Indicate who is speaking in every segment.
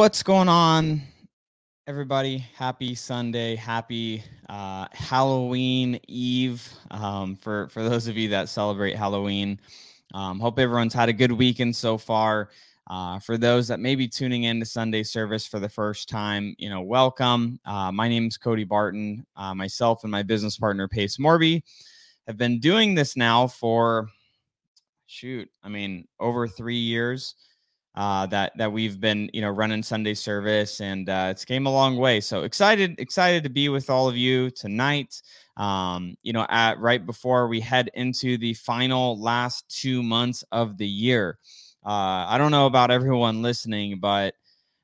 Speaker 1: What's going on, everybody? Happy Sunday. Happy uh, Halloween Eve um, for, for those of you that celebrate Halloween. Um, hope everyone's had a good weekend so far. Uh, for those that may be tuning in to Sunday service for the first time, you know, welcome. Uh, my name is Cody Barton. Uh, myself and my business partner, Pace Morby, have been doing this now for, shoot, I mean, over three years uh, that that we've been you know running Sunday service, and uh, it's came a long way. So excited, excited to be with all of you tonight. Um, you know, at right before we head into the final last two months of the year. Uh, I don't know about everyone listening, but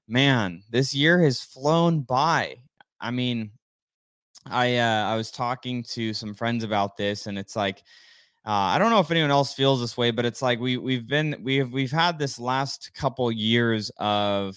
Speaker 1: man, this year has flown by. I mean, I uh, I was talking to some friends about this, and it's like uh, I don't know if anyone else feels this way, but it's like we we've been we've we've had this last couple years of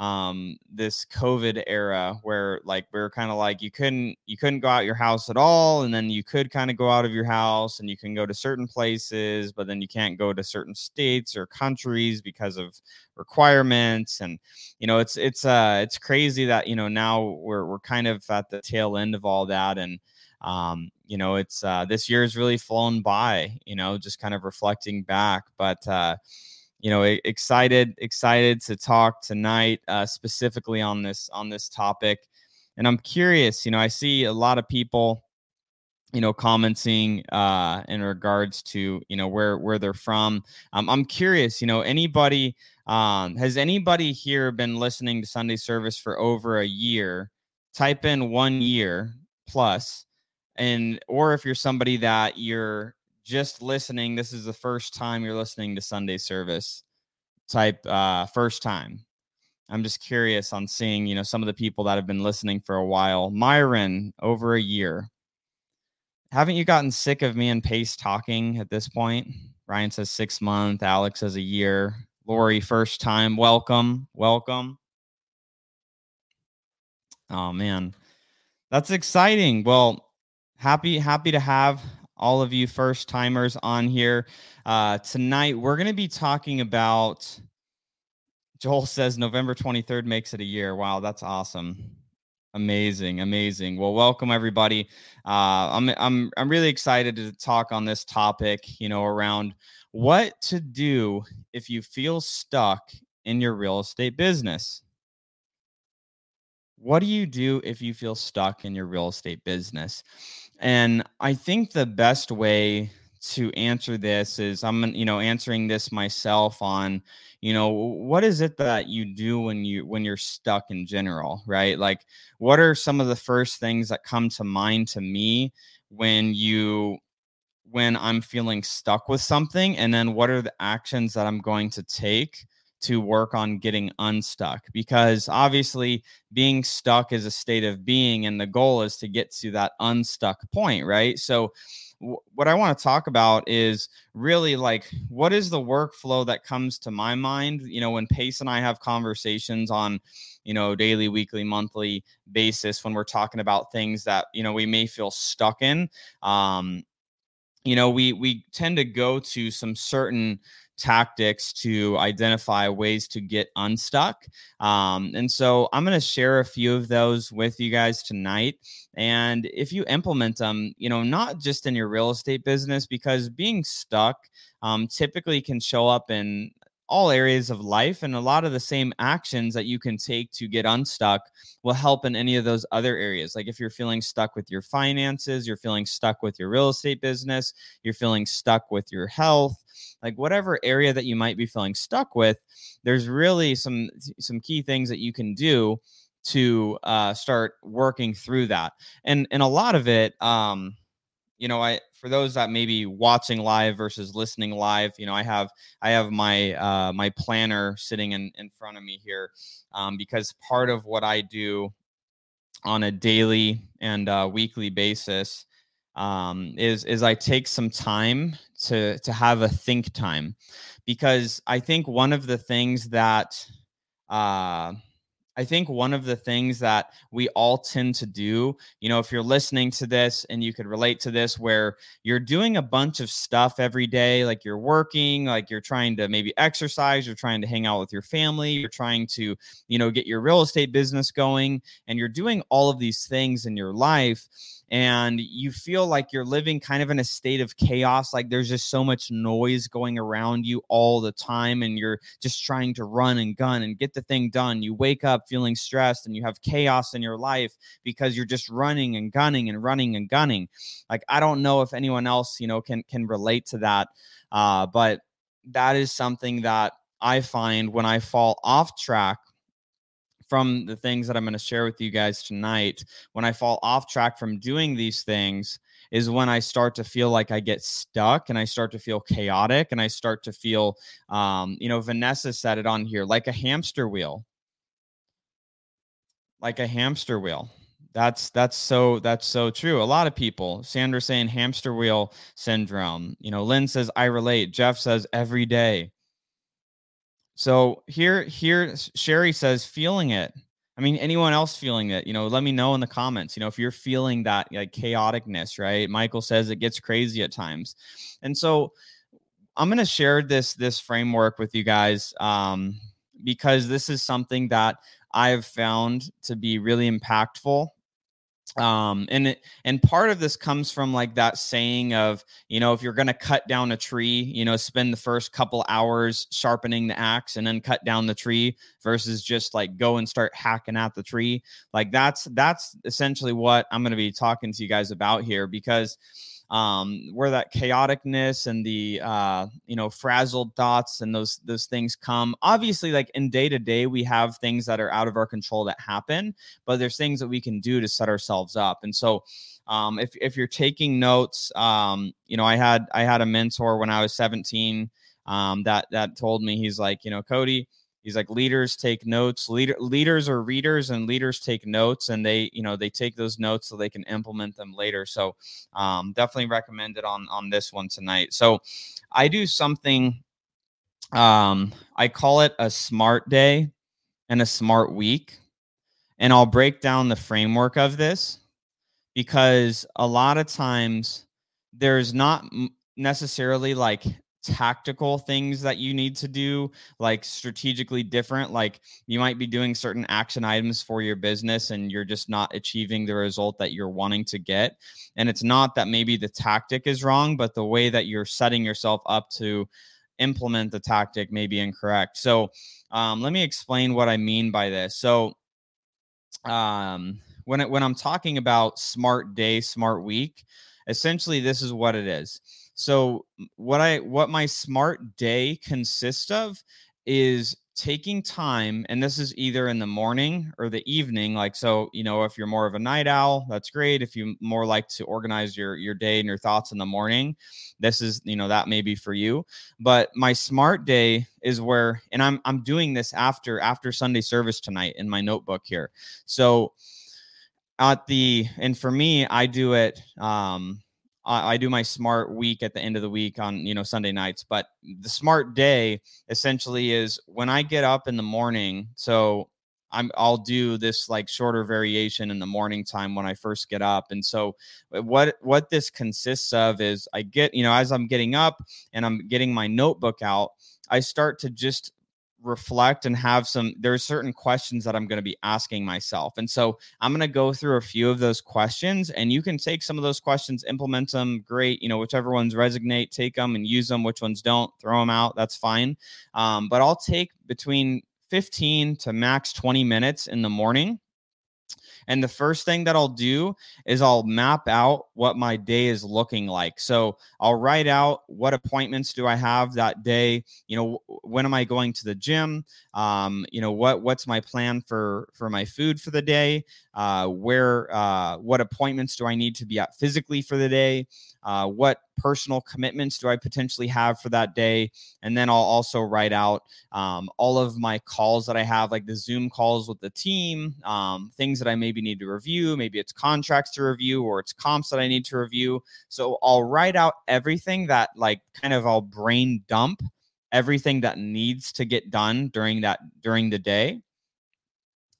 Speaker 1: um this covid era where like we are kind of like you couldn't you couldn't go out your house at all and then you could kind of go out of your house and you can go to certain places but then you can't go to certain states or countries because of requirements and you know it's it's uh it's crazy that you know now we're we're kind of at the tail end of all that and um, you know, it's uh, this year has really flown by, you know, just kind of reflecting back. But, uh, you know, excited, excited to talk tonight uh, specifically on this on this topic. And I'm curious, you know, I see a lot of people, you know, commenting uh, in regards to, you know, where where they're from. Um, I'm curious, you know, anybody um, has anybody here been listening to Sunday service for over a year? Type in one year plus and or if you're somebody that you're just listening this is the first time you're listening to sunday service type uh first time. I'm just curious on seeing you know some of the people that have been listening for a while. Myron over a year. Haven't you gotten sick of me and pace talking at this point? Ryan says six month alex says a year. Lori first time. Welcome welcome. Oh man. That's exciting. Well happy happy to have all of you first timers on here uh, tonight. We're going to be talking about. Joel says November 23rd makes it a year. Wow, that's awesome. Amazing, amazing. Well, welcome everybody. Uh, I'm I'm I'm really excited to talk on this topic. You know, around what to do if you feel stuck in your real estate business. What do you do if you feel stuck in your real estate business? And I think the best way to answer this is I'm you know answering this myself on you know what is it that you do when you when you're stuck in general right? Like what are some of the first things that come to mind to me when you when I'm feeling stuck with something? And then what are the actions that I'm going to take to work on getting unstuck because obviously being stuck is a state of being and the goal is to get to that unstuck point right? So w- what i want to talk about is really like what is the workflow that comes to my mind? You know when pace and i have conversations on you know daily weekly monthly basis when we're talking about things that you know we may feel stuck in um you know we we tend to go to some certain tactics to identify ways to get unstuck. Um, and so I'm going to share a few of those with you guys tonight. And if you implement them, you know, not just in your real estate business, because being stuck um, typically can show up in all areas of life and a lot of the same actions that you can take to get unstuck will help in any of those other areas. Like if you're feeling stuck with your finances you're feeling stuck with your real estate business you're feeling stuck with your health like whatever area that you might be feeling stuck with there's really some some key things that you can do to uh, start working through that. And and a lot of it um you know i for those that may be watching live versus listening live you know i have i have my uh, my planner sitting in in front of me here um, because part of what i do on a daily and uh, weekly basis um, is is i take some time to to have a think time. Because i think one of the things that uh, I think one of the things that we all tend to do, you know, if you're listening to this and you could relate to this, where you're doing a bunch of stuff every day, like you're working, like you're trying to maybe exercise, you're trying to hang out with your family, you're trying to, you know, get your real estate business going, and you're doing all of these things in your life and you feel like you're living kind of in a state of chaos like there's just so much noise going around you all the time and you're just trying to run and gun and get the thing done. You wake up feeling stressed and you have chaos in your life because you're just running and gunning and running and gunning. Like i don't know if anyone else you know can can relate to that uh but that is something that i find when i fall off track from the things that I'm going to share with you guys tonight, when I fall off track from doing these things, is when I start to feel like I get stuck and I start to feel chaotic and I start to feel, um, you know, Vanessa said it on here, like a hamster wheel. Like a hamster wheel. That's that's so that's so true. A lot of people, Sandra saying hamster wheel syndrome. You know, Lynn says I relate. Jeff says every day. So here, here, Sherry says, feeling it. I mean, anyone else feeling it, you know, let me know in the comments, you know, if you're feeling that like chaoticness, right? Michael says it gets crazy at times. And so I'm going to share this, this framework with you guys um, because this is something that I've found to be really impactful um and and part of this comes from like that saying of you know if you're going to cut down a tree you know spend the first couple hours sharpening the axe and then cut down the tree versus just like go and start hacking at the tree. Like that's that's essentially what i'm going to be talking to you guys about here because um, where that chaoticness and the uh, you know frazzled thoughts and those those things come. Obviously, like in day to day, we have things that are out of our control that happen, but there's things that we can do to set ourselves up. And so, um, if if you're taking notes, um, you know, I had I had a mentor when I was 17 um, that that told me he's like, you know, Cody he's like leaders take notes. Leader leaders are readers and leaders take notes and they you know they take those notes so they can implement them later. So um, definitely recommend it on on this one tonight. So i do something um, i call it a smart day and a smart week and i'll break down the framework of this because a lot of times there's not necessarily like tactical things that you need to do like strategically different like you might be doing certain action items for your business and you're just not achieving the result that you're wanting to get. And it's not that maybe the tactic is wrong but the way that you're setting yourself up to implement the tactic may be incorrect. So um, let me explain what i mean by this. So um, when it, when i'm talking about smart day smart week essentially this is what it is so what I what my smart day consists of is taking time and this is either in the morning or the evening like so you know if you're more of a night owl that's great if you more like to organize your your day and your thoughts in the morning this is you know that may be for you but my smart day is where and i'm i'm doing this after after sunday service tonight in my notebook here so at the and for me i do it um I do my smart week at the end of the week on you know Sunday nights, but the smart day essentially is when I get up in the morning. So I'm I'll do this like shorter variation in the morning time when I first get up. And so uh, what what this consists of is I get, you know, as I'm getting up and I'm getting my notebook out, I start to just reflect and have some there's certain questions that i'm going to be asking myself. And so i'm going to go through a few of those questions and you can take some of those questions implement them great you know whichever ones resonate take them and use them which ones don't throw them out that's fine. Um, but i'll take between 15 to max 20 minutes in the morning and the first thing that I'll do is I'll map out what my day is looking like. So I'll write out what appointments do I have that day. You know, when am I going to the gym? Um, you know, what what's my plan for for my food for the day? Uh, where uh, what appointments do I need to be at physically for the day? Uh, what personal commitments do I potentially have for that day? And then I'll also write out um, all of my calls that I have, like the Zoom calls with the team, um, things that I maybe need to review. Maybe it's contracts to review or it's comps that I need to review. So I'll write out everything that, like, kind of I'll brain dump everything that needs to get done during that during the day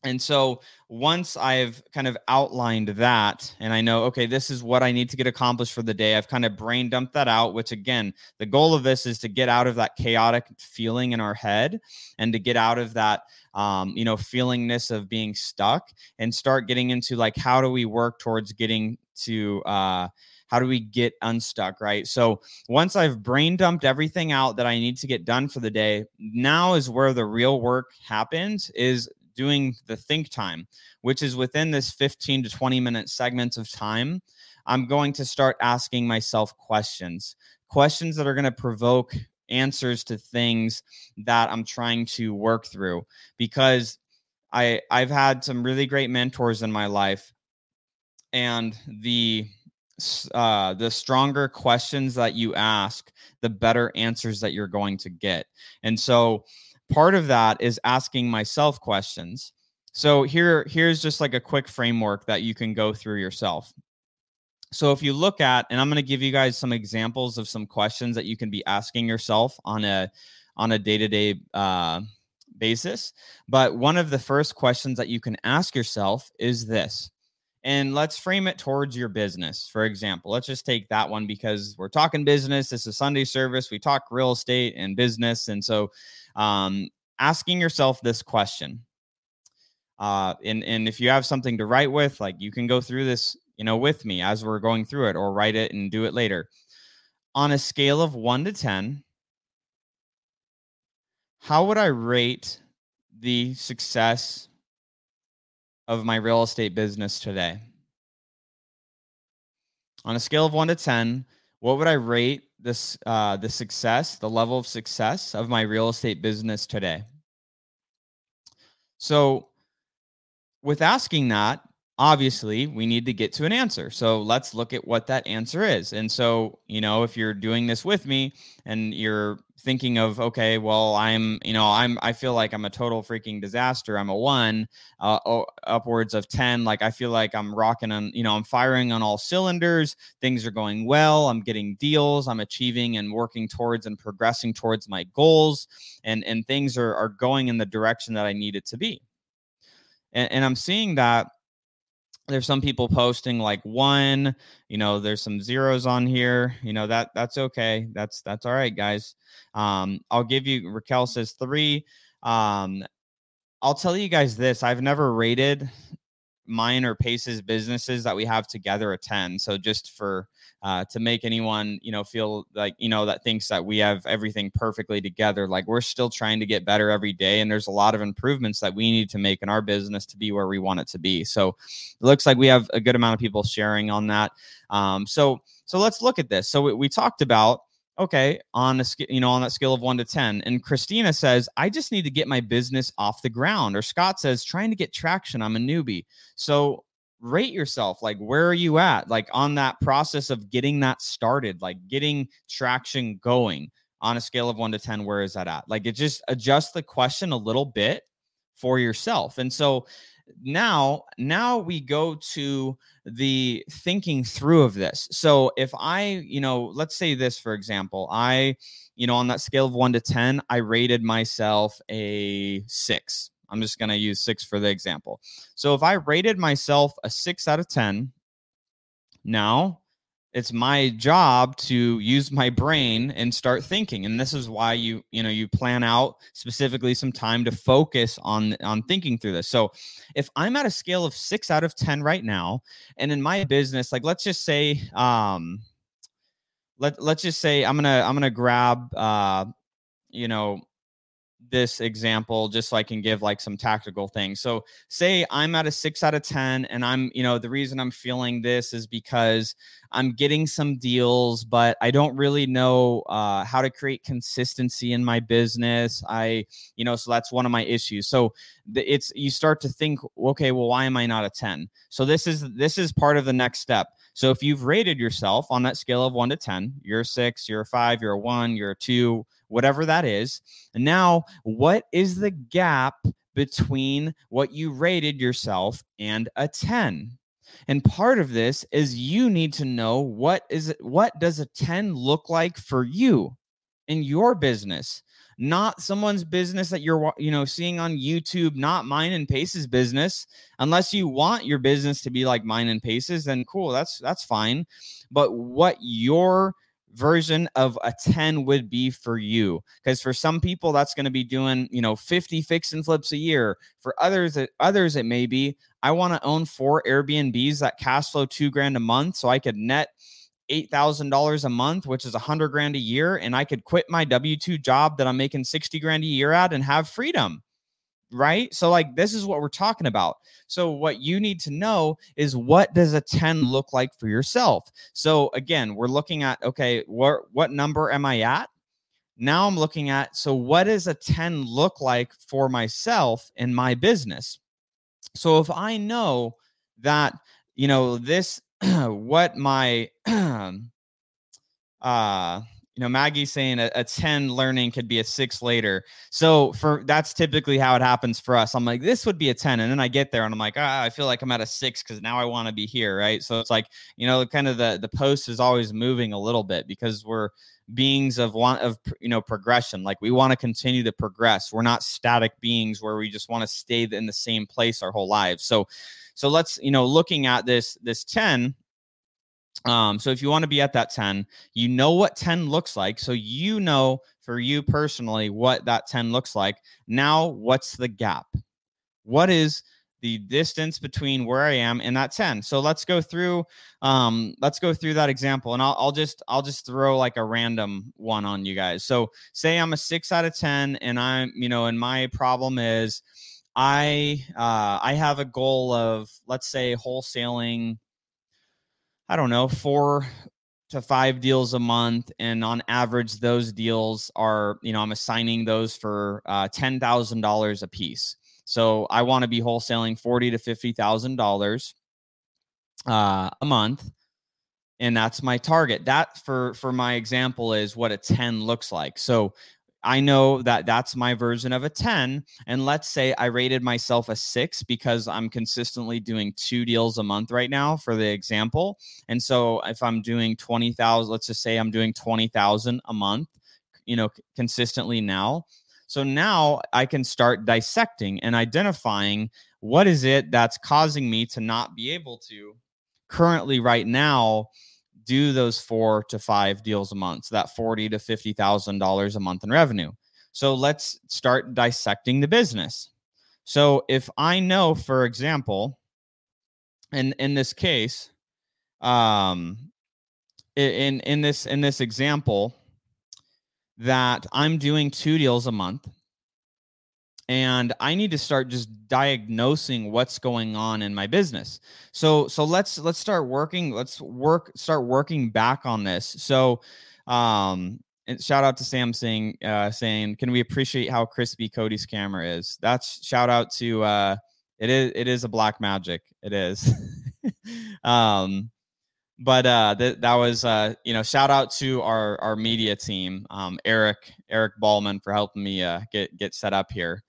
Speaker 1: And so once I've kind of outlined that and I know, okay, this is what I need to get accomplished for the day, I've kind of brain dumped that out, which again, the goal of this is to get out of that chaotic feeling in our head and to get out of that, um, you know, feelingness of being stuck and start getting into like, how do we work towards getting to, uh, how do we get unstuck right? So once i've brain dumped everything out that i need to get done for the day now is where the real work happens is doing the think time, which is within this 15 to 20 minute segments of time, I'm going to start asking myself questions, questions that are going to provoke answers to things that I'm trying to work through because I I've had some really great mentors in my life and the uh, the stronger questions that you ask, the better answers that you're going to get. And so part of that is asking myself questions. So here here's just like a quick framework that you can go through yourself. So if you look at and I'm going to give you guys some examples of some questions that you can be asking yourself on a on a day-to-day uh, basis, but one of the first questions that you can ask yourself is this. And let's frame it towards your business. For example, let's just take that one because we're talking business. This is Sunday service. We talk real estate and business. And so um, asking yourself this question. Uh, and, and if you have something to write with, like you can go through this, you know, with me as we're going through it or write it and do it later. On a scale of one to 10, how would I rate the success of my real estate business today? On a scale of one to 10, what would I rate this uh, the success, the level of success of my real estate business today. So, with asking that, obviously we need to get to an answer. So let's look at what that answer is. And so, you know, if you're doing this with me and you're thinking of, okay, well, I'm, you know, I'm, I feel like I'm a total freaking disaster. I'm a one, uh, upwards of 10. Like I feel like I'm rocking on, you know, I'm firing on all cylinders. Things are going well. I'm getting deals. I'm achieving and working towards and progressing towards my goals. And, and things are, are going in the direction that I need it to be. And, and I'm seeing that there's some people posting like one you know there's some zeros on here you know that that's okay that's that's all right guys. Um i'll give you raquel says three um i'll tell you guys this i've never rated mine or pace's businesses that we have together a 10 so just for uh, to make anyone you know feel like you know that thinks that we have everything perfectly together like we're still trying to get better every day and there's a lot of improvements that we need to make in our business to be where we want it to be. So it looks like we have a good amount of people sharing on that. Um, so so let's look at this. So we, we talked about okay on a you know on that scale of 1 to 10 and christina says i just need to get my business off the ground or scott says trying to get traction i'm a newbie. So rate yourself like where are you at? Like on that process of getting that started like getting traction going on a scale of 1 to 10 where is that at? Like it just adjust the question a little bit for yourself and so now now we go to the thinking through of this so if i you know let's say this for example i you know on that scale of 1 to 10 i rated myself a 6 I'm just going to use six for the example. So if I rated myself a six out of 10, now it's my job to use my brain and start thinking. And this is why you you know you plan out specifically some time to focus on on thinking through this. So if i'm at a scale of 6 out of 10 right now and in my business like let's just say um let let's just say i'm to i'm to grab uh you know this example just so I can give like some tactical things. So, say I'm at a six out of 10, and I'm, you know, the reason I'm feeling this is because I'm getting some deals, but I don't really know uh, how to create consistency in my business. I, you know, so that's one of my issues. So, it's you start to think, okay, well, why am I not a 10? So, this is this is part of the next step. So, if you've rated yourself on that scale of one to 10, you're a six, you're a five, you're a one, you're a two, whatever that is. And now, what is the gap between what you rated yourself and a 10? And part of this is you need to know what is it what does a 10 look like for you in your business? not someone's business that you're you know seeing on YouTube, not mine and Pace's business. Unless you want your business to be like mine and Pace's, then cool, that's that's fine. But what your version of a 10 would be for you because for some people that's going to be doing you know 50 fix and flips a year for others others it may be i want to own four airbnbs that cash flow two grand a month so i could net $8,000 a month, which is a hundred grand a year. And I could quit my W 2 job that I'm making 60 grand a year at and have freedom. Right. So, like, this is what we're talking about. So, what you need to know is what does a 10 look like for yourself? So, again, we're looking at, okay, what, what number am I at? Now I'm looking at, so what does a 10 look like for myself in my business? So, if I know that, you know, this what my uh you know maggie's saying a, a, 10 learning could be a six later. So for that's typically how it happens for us. I'm like this would be a 10 and then i get there and i'm like ah, i feel like i'm at a six because now i want to be here right? So it's like you know kind of the the post is always moving a little bit because we're beings of want of you know progression. Like we want to continue to progress. We're not static beings where we just want to stay in the same place our whole lives. So so let's, you know, looking at this this 10 um, so if you want to be at that 10, you know what 10 looks like. So you know for you personally what that 10 looks like. Now, what's the gap? What is the distance between where I am and that 10? So let's go through um let's go through that example and I'll, I'll just I'll just throw like a random one on you guys. So say I'm a 6 out of 10 and I'm, you know, and my problem is I uh, I have a goal of let's say wholesaling. I don't know four to five deals a month, and on average, those deals are you know I'm assigning those for uh, ten thousand dollars a piece. So I want to be wholesaling forty to fifty thousand uh, dollars a month, and that's my target. That for for my example is what a ten looks like. So I know that that's my version of a 10. And let's say I rated myself a six because I'm consistently doing two deals a month right now for the example. And so if I'm doing 20,000, let's just say I'm doing 20,000 a month, you know, consistently now. So now I can start dissecting and identifying what is it that's causing me to not be able to currently right now do those four to five deals a month. So that forty to fifty thousand dollars a month in revenue. So let's start dissecting the business. So if I know, for example, and in this case, um, in in this in this example, that I'm doing two deals a month and i need to start just diagnosing what's going on in my business. So so let's let's start working let's work start working back on this. So um and shout out to sam saying uh saying can we appreciate how crispy cody's camera is? That's shout out to uh it is it is a Blackmagic. It is. Um but uh th- that was uh you know shout out to our our media team. Um eric eric ballman for helping me uh get get set up here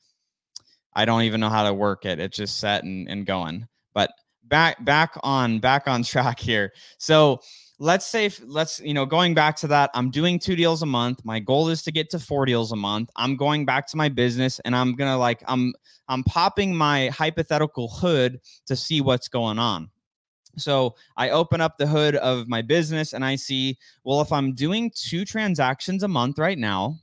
Speaker 1: I don't even know how to work it. It's just set and, and going. But back back on back on track here. So let's say if, let's you know going back to that i'm doing two deals a month my goal is to get to four deals a month i'm going back to my business and i'm gonna like i'm i'm popping my hypothetical hood to see what's going on so i open up the hood of my business and i see well if i'm doing two transactions a month right now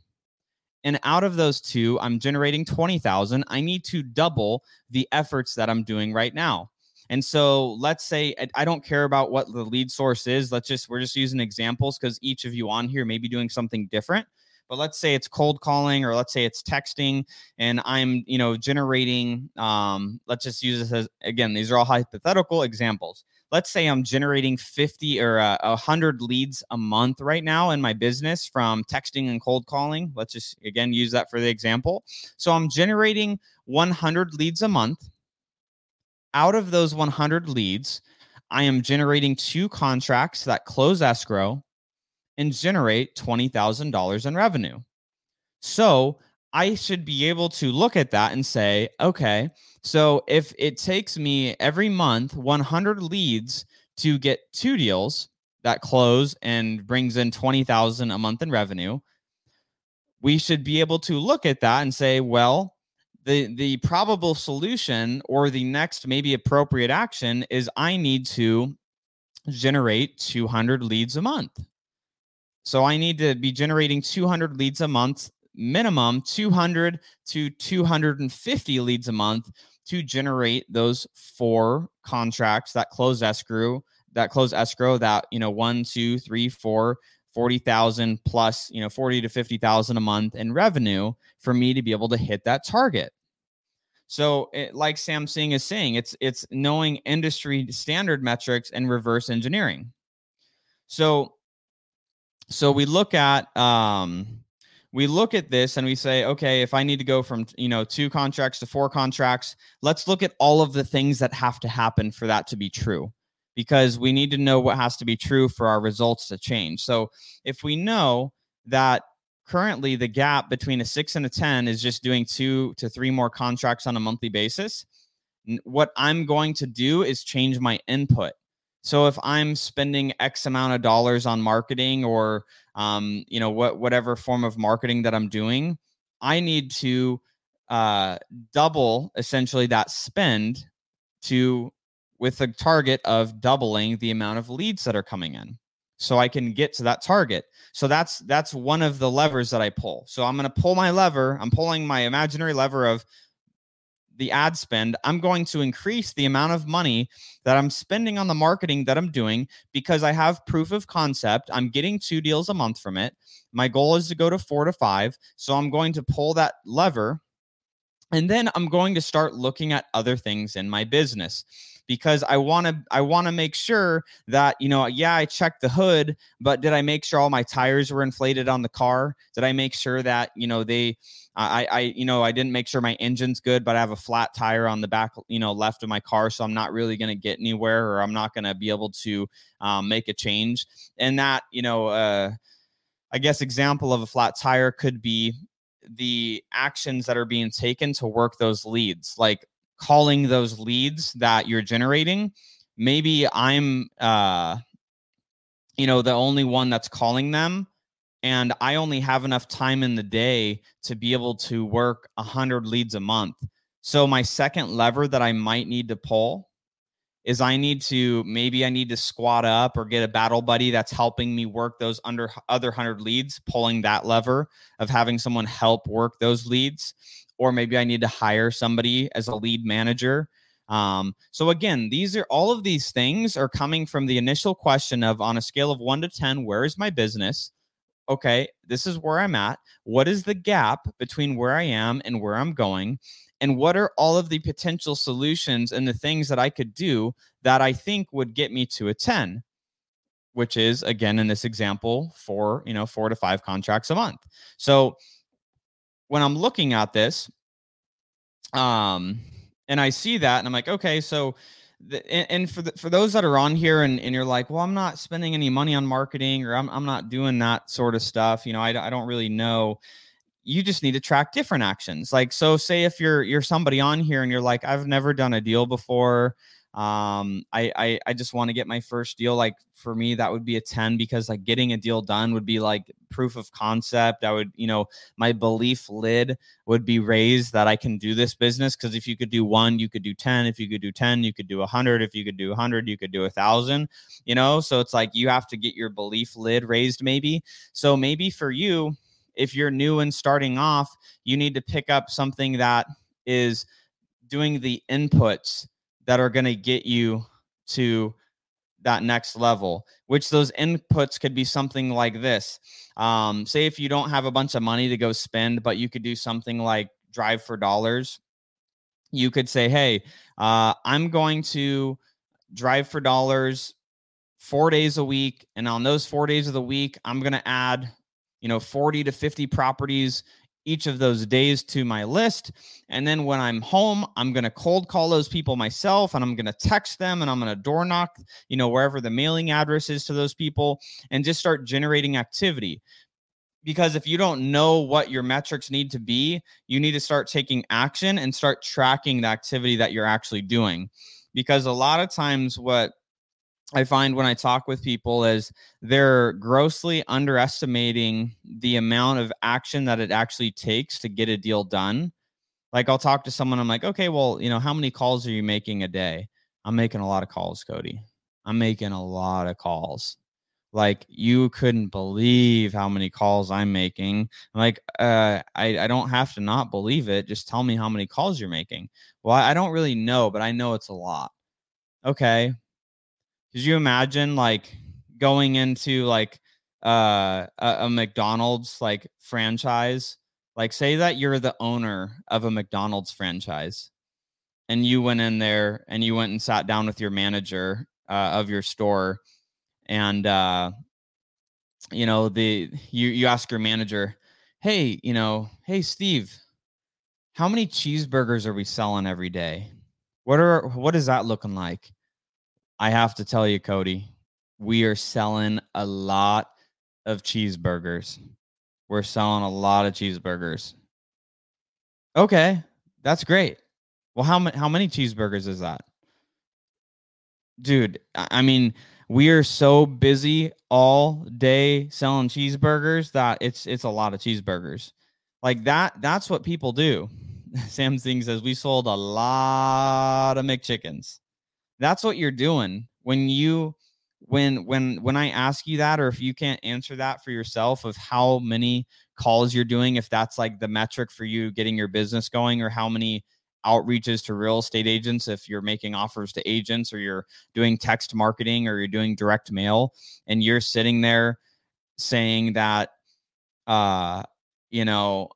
Speaker 1: and out of those two i'm generating 20000 i need to double the efforts that i'm doing right now. And so let's say i don't care about what the lead source is. Let's just we're just using examples because each of you on here may be doing something different. But let's say it's cold calling or let's say it's texting and i'm you know generating um, let's just use this as again these are all hypothetical examples let's say i'm generating 50 or uh, 100 leads a month right now in my business from texting and cold calling let's just again use that for the example so i'm generating 100 leads a month out of those 100 leads i am generating two contracts that close escrow and generate $20,000 in revenue. So I should be able to look at that and say, okay, so if it takes me every month 100 leads to get two deals that close and brings in 20,000 a month in revenue, we should be able to look at that and say, well, the the probable solution or the next maybe appropriate action is I need to generate 200 leads a month. So I need to be generating 200 leads a month, minimum 200 to 250 leads a month to generate those four contracts that close escrow, that close escrow, that, you know, one, two, three, four, 40,000 plus, you know, 40 to 50,000 a month in revenue for me to be able to hit that target. So, it, like Sam Singh is saying, it's it's knowing industry standard metrics and reverse engineering. So, so we look at um, we look at this and we say, okay, if I need to go from you know two contracts to four contracts, let's look at all of the things that have to happen for that to be true, because we need to know what has to be true for our results to change. So, if we know that currently the gap between a six and a 10 is just doing two to three more contracts on a monthly basis. What I'm going to do is change my input. So if I'm spending X amount of dollars on marketing or um, you know what whatever form of marketing that I'm doing, I need to uh, double essentially that spend to with a target of doubling the amount of leads that are coming in so I can get to that target. So that's that's one of the levers that I pull. So I'm going to pull my lever. I'm pulling my imaginary lever of the ad spend. I'm going to increase the amount of money that I'm spending on the marketing that I'm doing because I have proof of concept. I'm getting two deals a month from it. My goal is to go to 4 to 5. So I'm going to pull that lever and then I'm going to start looking at other things in my business because I want to I want to make sure that you know yeah I checked the hood but did I make sure all my tires were inflated on the car? Did I make sure that you know they I I you know I didn't make sure my engine's good but I have a flat tire on the back you know left of my car so I'm not really going to get anywhere or I'm not going to be able to um, make a change. And that you know uh, I guess example of a flat tire could be the actions that are being taken to work those leads like calling those leads that you're generating. Maybe i'm uh you know the only one that's calling them and i only have enough time in the day to be able to work 100 leads a month. So my second lever that i might need to pull is I need to maybe I need to squat up or get a battle buddy that's helping me work those under other 100 leads, pulling that lever of having someone help work those leads or maybe I need to hire somebody as a lead manager. Um, so again, these are all of these things are coming from the initial question of on a scale of one to 10, where is my business? Okay, this is where I'm at. What is the gap between where I am and where I'm going? And what are all of the potential solutions and the things that I could do that I think would get me to a 10? Which is again in this example, four, you know, four to five contracts a month. So when I'm looking at this, um, and I see that, and I'm like, okay, so, the, and, and, for the, for those that are on here, and, and you're like, well, I'm not spending any money on marketing, or I'm I'm not doing that sort of stuff. You know, I I don't really know. You just need to track different actions. Like, so say if you're you're somebody on here and you're like, I've never done a deal before. Um I, I i just want to get my first deal like for me that would be a 10 because like getting a deal done would be like proof of concept. I would you know my belief lid would be raised that i can do this business because if you could do one you could do 10 if you could do 10 you could do 100 if you could do 100 you could do a thousand you know? So it's like you have to get your belief lid raised maybe. So maybe for you if you're new and starting off you need to pick up something that is doing the inputs that are going to get you to that next level which those inputs could be something like this um, say if you don't have a bunch of money to go spend but you could do something like drive for dollars you could say hey uh, i'm going to drive for dollars four days a week and on those four days of the week i'm going to add you know 40 to 50 properties each of those days to my list. And then when I'm home, I'm going to cold call those people myself and I'm going to text them and I'm going to door knock, you know, wherever the mailing address is to those people and just start generating activity. Because if you don't know what your metrics need to be, you need to start taking action and start tracking the activity that you're actually doing. Because a lot of times, what I find when I talk with people is they're grossly underestimating the amount of action that it actually takes to get a deal done. Like I'll talk to someone, I'm like, okay, well, you know, how many calls are you making a day? I'm making a lot of calls, Cody. I'm making a lot of calls. Like you couldn't believe how many calls I'm making. Like, uh, I, I don't have to not believe it. Just tell me how many calls you're making. Well, I don't really know, but I know it's a lot. Okay, could you imagine like going into like uh, a, a McDonald's like franchise? Like, say that you're the owner of a McDonald's franchise, and you went in there and you went and sat down with your manager uh, of your store, and uh, you know the you you ask your manager, hey, you know, hey Steve, how many cheeseburgers are we selling every day? What are what is that looking like? I have to tell you, Cody, we are selling a lot of cheeseburgers. We're selling a lot of cheeseburgers. Okay, that's great. Well, how many how many cheeseburgers is that? Dude, I mean, we are so busy all day selling cheeseburgers that it's it's a lot of cheeseburgers. Like that that's what people do. Sam Singh says we sold a lot of McChickens that's what you're doing. When you when when when i ask you that or if you can't answer that for yourself of how many calls you're doing if that's like the metric for you getting your business going or how many outreaches to real estate agents if you're making offers to agents or you're doing text marketing or you're doing direct mail and you're sitting there saying that uh you know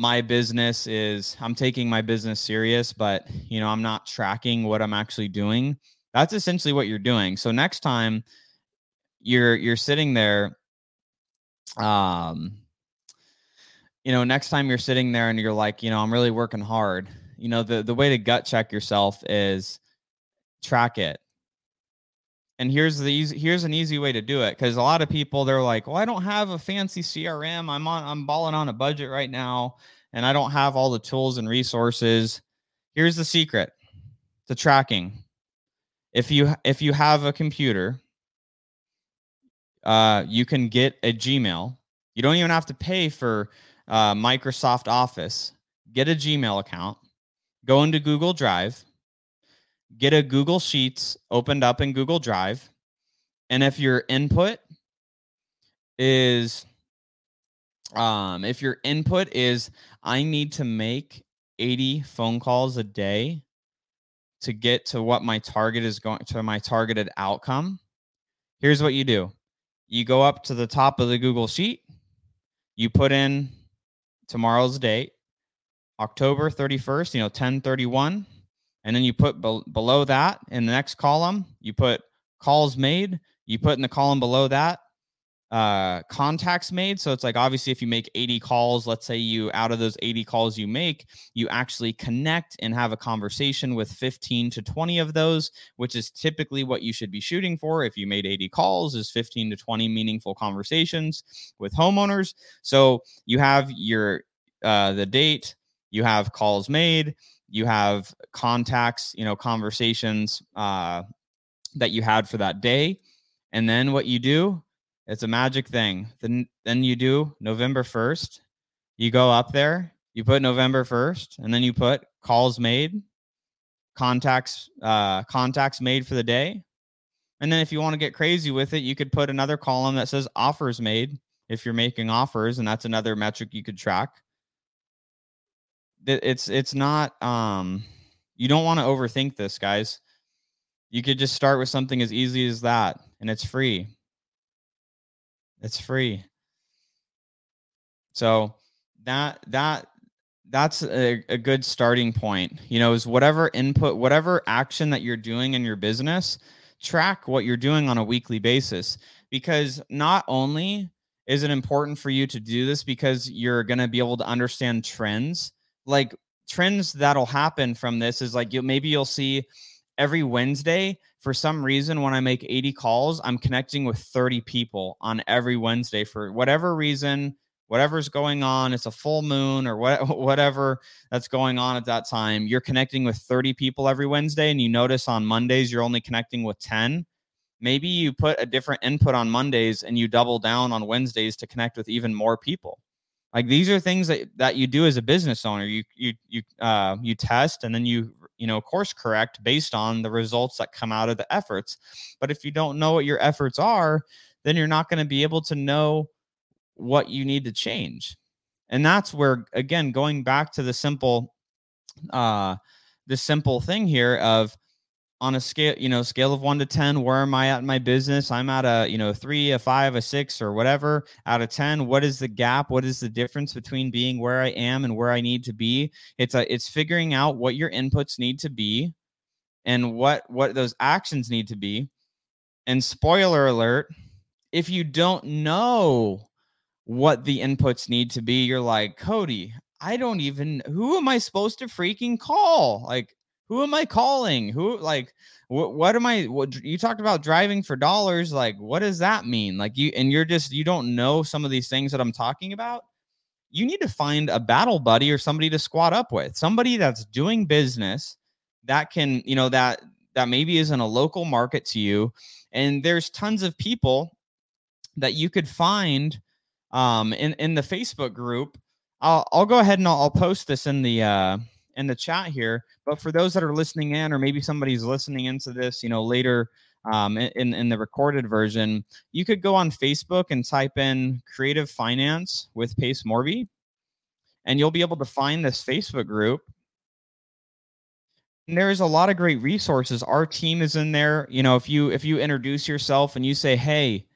Speaker 1: my business is I'm taking my business serious, but you know, I'm not tracking what I'm actually doing. That's essentially what you're doing. So next time you're you're sitting there um you know, next time you're sitting there and you're like, you know, I'm really working hard. You know, the the way to gut check yourself is track it and here's the easy here's an easy way to do it because a lot of people they're like well i don't have a fancy crm i'm on i'm balling on a budget right now and i don't have all the tools and resources. Here's the secret to tracking. If you if you have a computer uh, you can get a gmail. You don't even have to pay for uh, microsoft office. Get a gmail account. Go into google drive get a Google Sheets opened up in Google Drive. And if your input is um if your input is I need to make 80 phone calls a day to get to what my target is going to my targeted outcome, here's what you do. You go up to the top of the Google Sheet, you put in tomorrow's date, October 31st, you know, 1031 and then you put be- below that in the next column, you put calls made. You put in the column below that uh, contacts made. So it's like obviously if you make 80 calls, let's say you out of those 80 calls you make, you actually connect and have a conversation with 15 to 20 of those, which is typically what you should be shooting for. If you made 80 calls, is 15 to 20 meaningful conversations with homeowners. So you have your uh, the date, you have calls made, you have contacts, you know, conversations uh, that you had for that day. And then what you do, it's a magic thing. Then then you do November 1st. You go up there, you put November 1st, and then you put calls made, contacts, uh, contacts made for the day. And then if you want to get crazy with it, you could put another column that says offers made if you're making offers, and that's another metric you could track it's it's not um you don't want to overthink this guys. You could just start with something as easy as that and it's free. It's free. So that that that's a, a good starting point you know is whatever input whatever action that you're doing in your business track what you're doing on a weekly basis because not only is it important for you to do this because you're going to be able to understand trends like trends that'll happen from this is like you maybe you'll see every Wednesday for some reason when I make 80 calls, I'm connecting with 30 people on every Wednesday for whatever reason, whatever's going on, it's a full moon or what whatever that's going on at that time. You're connecting with 30 people every Wednesday and you notice on Mondays you're only connecting with 10. maybe you put a different input on mondays and you double down on wednesdays to connect with even more people like these are things that, that you do as a business owner. You you you uh, you test and then you you know course correct based on the results that come out of the efforts. But if you don't know what your efforts are then you're not going to be able to know what you need to change. And that's where again going back to the simple uh the simple thing here of on a scale, you know, scale of one to 10, where am I at in my business? I'm at a, you know, three, a five, a six, or whatever out of 10. What is the gap? What is the difference between being where I am and where I need to be? It's a, it's figuring out what your inputs need to be and what, what those actions need to be. And spoiler alert, if you don't know what the inputs need to be, you're like, Cody, I don't even, who am I supposed to freaking call? Like, who am I calling? Who like what what am I what you talked about driving for dollars like what does that mean? Like you and you're just you don't know some of these things that I'm talking about. You need to find a battle buddy or somebody to squad up with. Somebody that's doing business that can, you know, that that maybe is in a local market to you and there's tons of people that you could find um in in the Facebook group. I'll I'll go ahead and I'll, I'll post this in the uh in the chat here. But for those that are listening in, or maybe somebody's listening into this, you know, later um, in in the recorded version, you could go on Facebook and type in "creative finance" with Pace Morby, and you'll be able to find this Facebook group. And there's a lot of great resources. Our team is in there. You know, if you if you introduce yourself and you say, "Hey,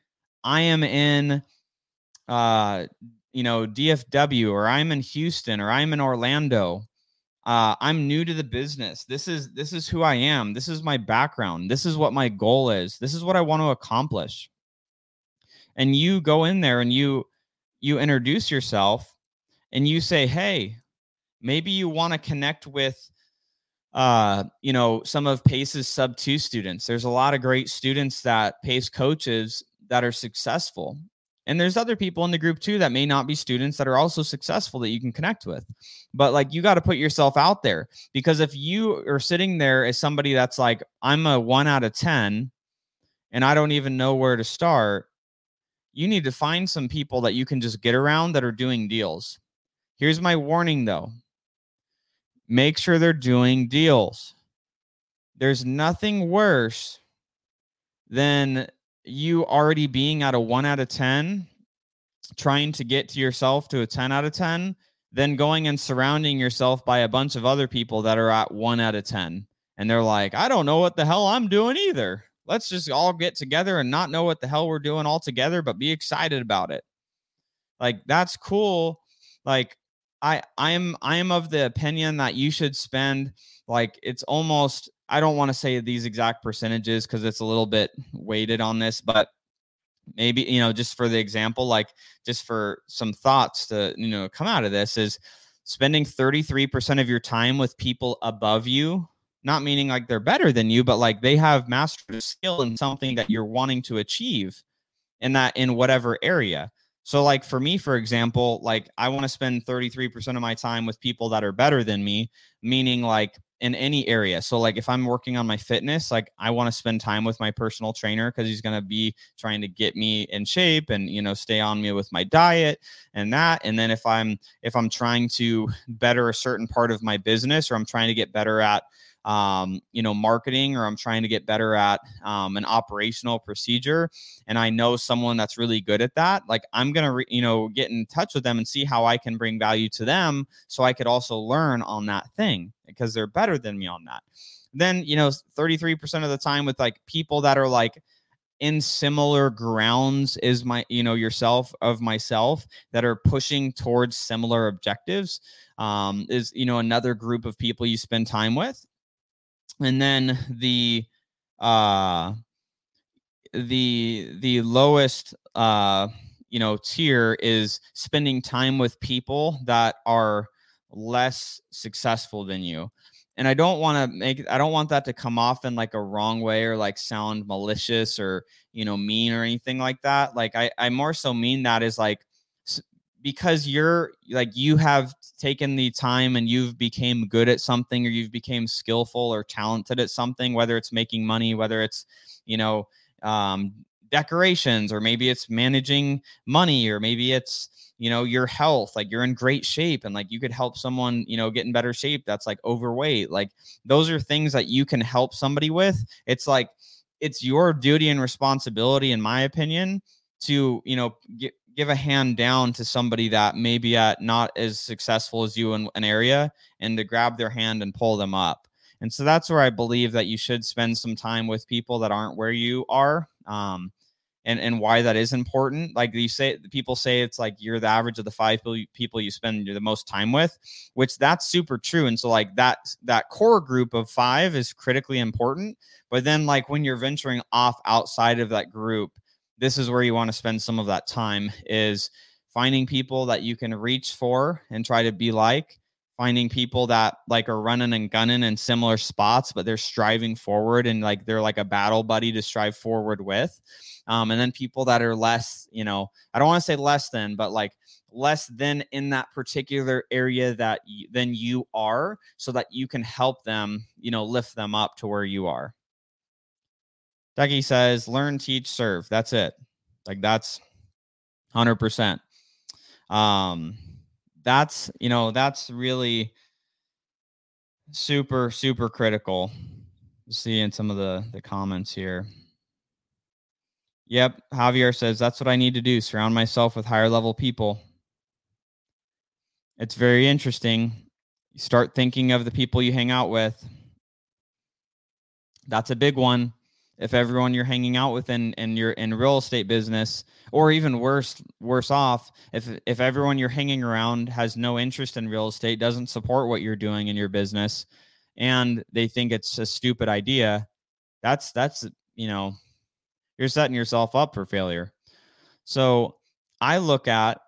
Speaker 1: I am in." uh you know DFW or I'm in Houston or I'm in Orlando uh, i'm new to the business. This is this is who i am. This is my background. This is what my goal is. This is what i want to accomplish. And you go in there and you you introduce yourself and you say hey maybe you want to connect with uh you know some of pace's SubTo students. There's a lot of great students that pace coaches that are successful and there's other people in the group too that may not be students that are also successful that you can connect with. But like you got to put yourself out there because if you are sitting there as somebody that's like, I'm a one out of 10 and I don't even know where to start, you need to find some people that you can just get around that are doing deals. Here's my warning though make sure they're doing deals. There's nothing worse than you already being at a one out of 10, trying to get to yourself to a 10 out of 10, then going and surrounding yourself by a bunch of other people that are at one out of 10. And they're like, I don't know what the hell I'm doing either. Let's just all get together and not know what the hell we're doing all together, but be excited about it. Like, that's cool. Like, I I'm I am of the opinion that you should spend like it's almost I don't want to say these exact percentages because it's a little bit weighted on this, but maybe you know just for the example like just for some thoughts to you know come out of this is spending 33% of your time with people above you not meaning like they're better than you but like they have mastered skill in something that you're wanting to achieve in that in whatever area. So like for me for example like i want to spend 33% of my time with people that are better than me meaning like in any area. So like if I'm working on my fitness, like I want to spend time with my personal trainer because he's going to be trying to get me in shape and you know stay on me with my diet and that. And then if I'm if I'm trying to better a certain part of my business or I'm trying to get better at um, you know, marketing or I'm trying to get better at um, an operational procedure and I know someone that's really good at that, like I'm to, re- you know, get in touch with them and see how I can bring value to them so I could also learn on that thing because they're better than me on that. Then, you know, 33% of the time with like people that are like, in similar grounds is my you know yourself of myself that are pushing towards similar objectives um, is you know another group of people you spend time with and then the uh the the lowest uh you know tier is spending time with people that are less successful than you and i don't want to make i don't want that to come off in like a wrong way or like sound malicious or you know mean or anything like that like i i more so mean that is like because you're like you have taken the time and you've became good at something or you've became skillful or talented at something whether it's making money whether it's you know um, decorations or maybe it's managing money or maybe it's you know your health like you're in great shape and like you could help someone you know get in better shape that's like overweight like those are things that you can help somebody with. It's like it's your duty and responsibility in my opinion to you know get, give a hand down to somebody that maybe at not as successful as you in an area and to grab their hand and pull them up and so that's where i believe that you should spend some time with people that aren't where you are um, and and why that is important. Like you say, people say it's like you're the average of the five people you spend the most time with, which that's super true. And so like that that core group of five is critically important. But then like when you're venturing off outside of that group, this is where you want to spend some of that time is finding people that you can reach for and try to be like finding people that like are running and gunning in similar spots but they're striving forward and like they're like a battle buddy to strive forward with. Um, and then people that are less you know i don't want to say less than but like less than in that particular area that y- than you are so that you can help them you know lift them up to where you are Dougie says learn teach serve that's it like that's 100% um that's you know that's really super super critical see in some of the the comments here Yep. Javier says that's what I need to do surround myself with higher level people. It's very interesting. You start thinking of the people you hang out with. That's a big one. If everyone you're hanging out with in, in your in real estate business, or even worse worse off, if if everyone you're hanging around has no interest in real estate, doesn't support what you're doing in your business, and they think it's a stupid idea, that's that's you know you're setting yourself up for failure. So I look at,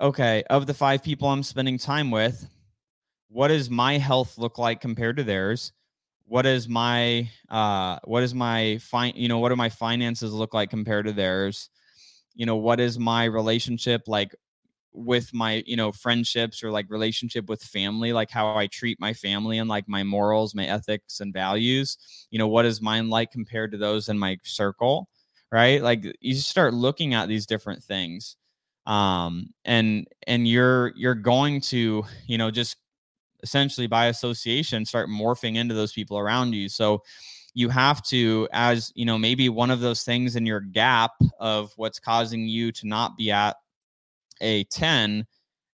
Speaker 1: okay, of the five people I'm spending time with, what does my health look like compared to theirs? What is my uh what is my fine you know what do my finances look like compared to theirs? You know, what is my relationship like with my you know friendships or like relationship with family like how i treat my family and like my morals my ethics and values you know what is mine like compared to those in my circle right like you start looking at these different things um and and you're you're going to you know just essentially by association start morphing into those people around you. So you have to as you know maybe one of those things in your gap of what's causing you to not be at a 10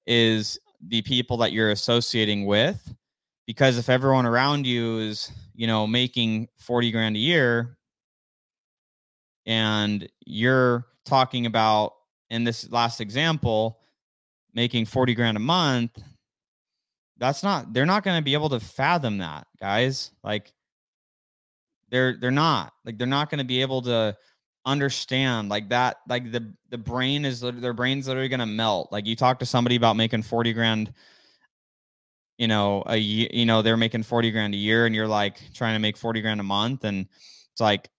Speaker 1: is the people that you're associating with. Because if everyone around you is you know making 40 grand a year and you're talking about in this last example making 40 grand a month that's not they're not going to be able to fathom that guys like they're they're not like they're not going to be able to understand like that like the the brain is their brain's literally going to melt like you talk to somebody about making 40 grand you know a you know they're making 40 grand a year and you're like trying to make 40 grand a month and it's like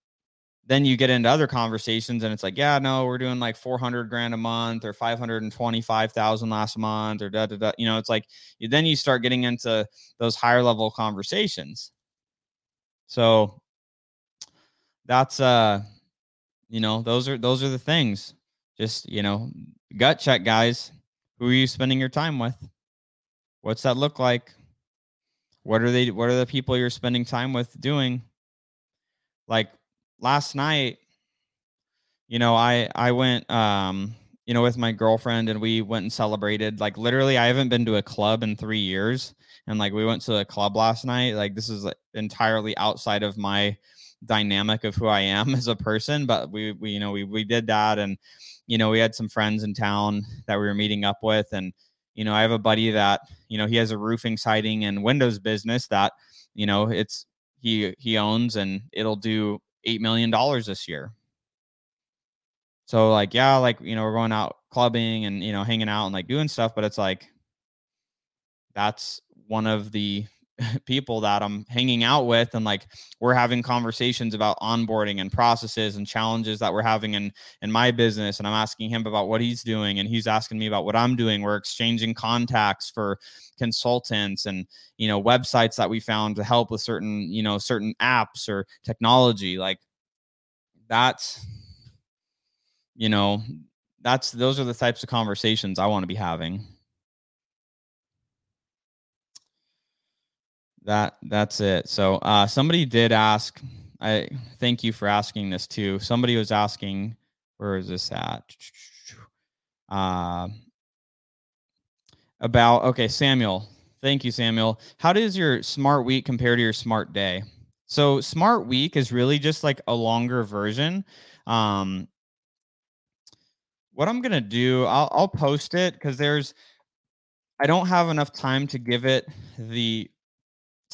Speaker 1: then you get into other conversations and it's like, yeah, no, we're doing like 400 grand a month or 525,000 last month or da, da, da. You know, it's like, then you start getting into those higher level conversations. So that's, uh, you know, those are, those are the things. Just, you know, gut check, guys. Who are you spending your time with? What's that look like? What are they, what are the people you're spending time with doing? Like, last night, you know, I I went um, you know, with my girlfriend and we went and celebrated. Like literally I haven't been to a club in 3 years and like we went to a club last night. Like this is entirely outside of my dynamic of who I am as a person, but we we you know, we we did that and you know, we had some friends in town that we were meeting up with and you know, I have a buddy that, you know, he has a roofing siding and windows business that, you know, it's he he owns and it'll do eight million dollars this year. So like, yeah, like you know, we're going out clubbing and you know, hanging out and like doing stuff, but it's like that's one of the people that I'm hanging out with and like we're having conversations about onboarding and processes and challenges that we're having in in my business and I'm asking him about what he's doing and he's asking me about what I'm doing. We're exchanging contacts for consultants and you know websites that we found to help with certain you know certain apps or technology. Like that's you know that's those are the types of conversations i want to be having that that's it. So uh somebody did ask i thank you for asking this too. Somebody was asking where is this at? Uh about okay samuel. Thank you samuel. How does your smart week compare to your smart day? So smart week is really just like a longer version. Um what i'm gonna do i'll, I'll post it because there's i don't have enough time to give it the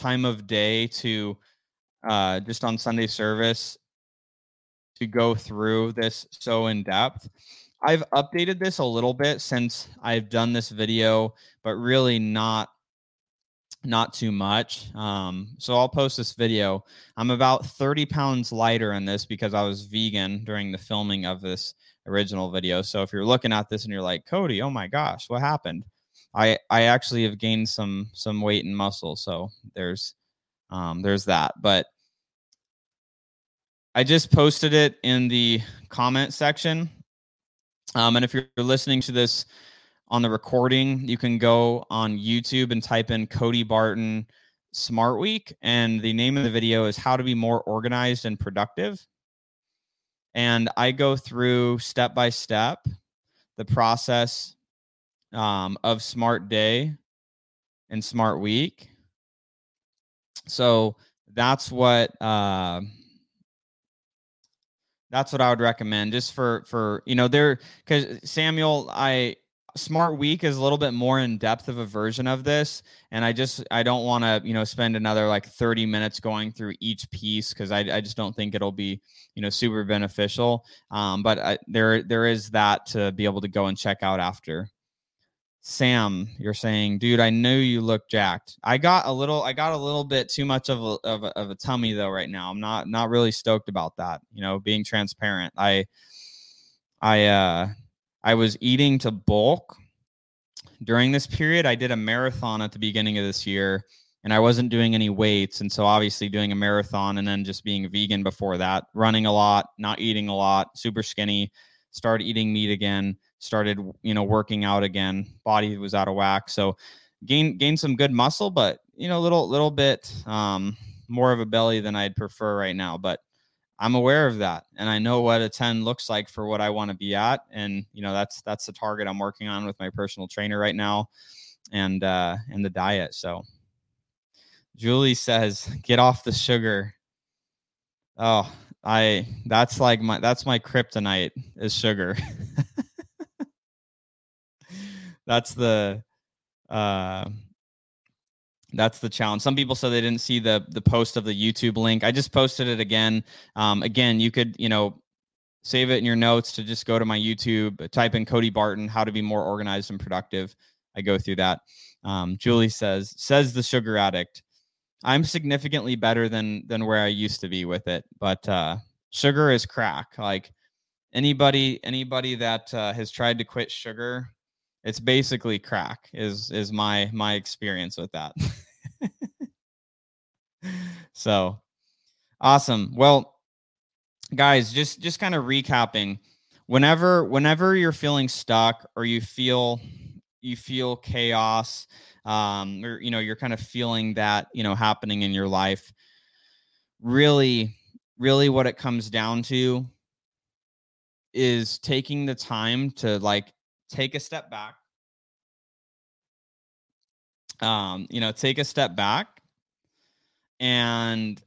Speaker 1: time of day to uh, just on Sunday service to go through this so in depth. I've updated this a little bit since I've done this video, but really not not too much. Um, so I'll post this video. I'm about 30 pounds lighter in this because I was vegan during the filming of this original video. So if you're looking at this and you're like, Cody, oh my gosh, what happened? I I actually have gained some some weight and muscle, so there's um, there's that. But I just posted it in the comment section, um, and if you're listening to this on the recording, you can go on YouTube and type in Cody Barton Smart Week, and the name of the video is "How to Be More Organized and Productive." And I go through step by step the process um, of Smart Day and Smart Week. So that's what uh, that's what I would recommend, just for for you know there because Samuel, I Smart Week is a little bit more in depth of a version of this, and I just I don't want to you know spend another like thirty minutes going through each piece because I I just don't think it'll be you know super beneficial. Um, but I, there there is that to be able to go and check out after. Sam, you're saying, dude, I knew you look jacked. I got a little, I got a little bit too much of a, of a, of a tummy though right now. I'm not not really stoked about that. You know, being transparent. I I uh I was eating to bulk during this period. I did a marathon at the beginning of this year and I wasn't doing any weights. And so obviously doing a marathon and then just being vegan before that, running a lot, not eating a lot, super skinny, started eating meat again started you know working out again. Body was out of whack. So gain gain some good muscle but you know a little little bit um more of a belly than i'd prefer right now. But i'm aware of that and i know what a 10 looks like for what i want to be at. And you know that's that's the target i'm working on with my personal trainer right now and uh and the diet. So julie says get off the sugar. Oh i that's like my that's my kryptonite is sugar that's the uh that's the challenge. Some people said they didn't see the the post of the YouTube link. I just posted it again. Um, again, you could you know save it in your notes to just go to my YouTube, type in Cody Barton, how to be more organized and productive. I go through that. Um, Julie says says the sugar addict. I'm significantly better than than where I used to be with it, but uh, sugar is crack. Like anybody anybody that uh, has tried to quit sugar it's basically crack is is my my experience with that. So awesome. Well guys just just kind of recapping whenever whenever you're feeling stuck or you feel you feel chaos um or you know you're kind of feeling that you know happening in your life really really what it comes down to is taking the time to like take a step back. Um, you know, take a step back and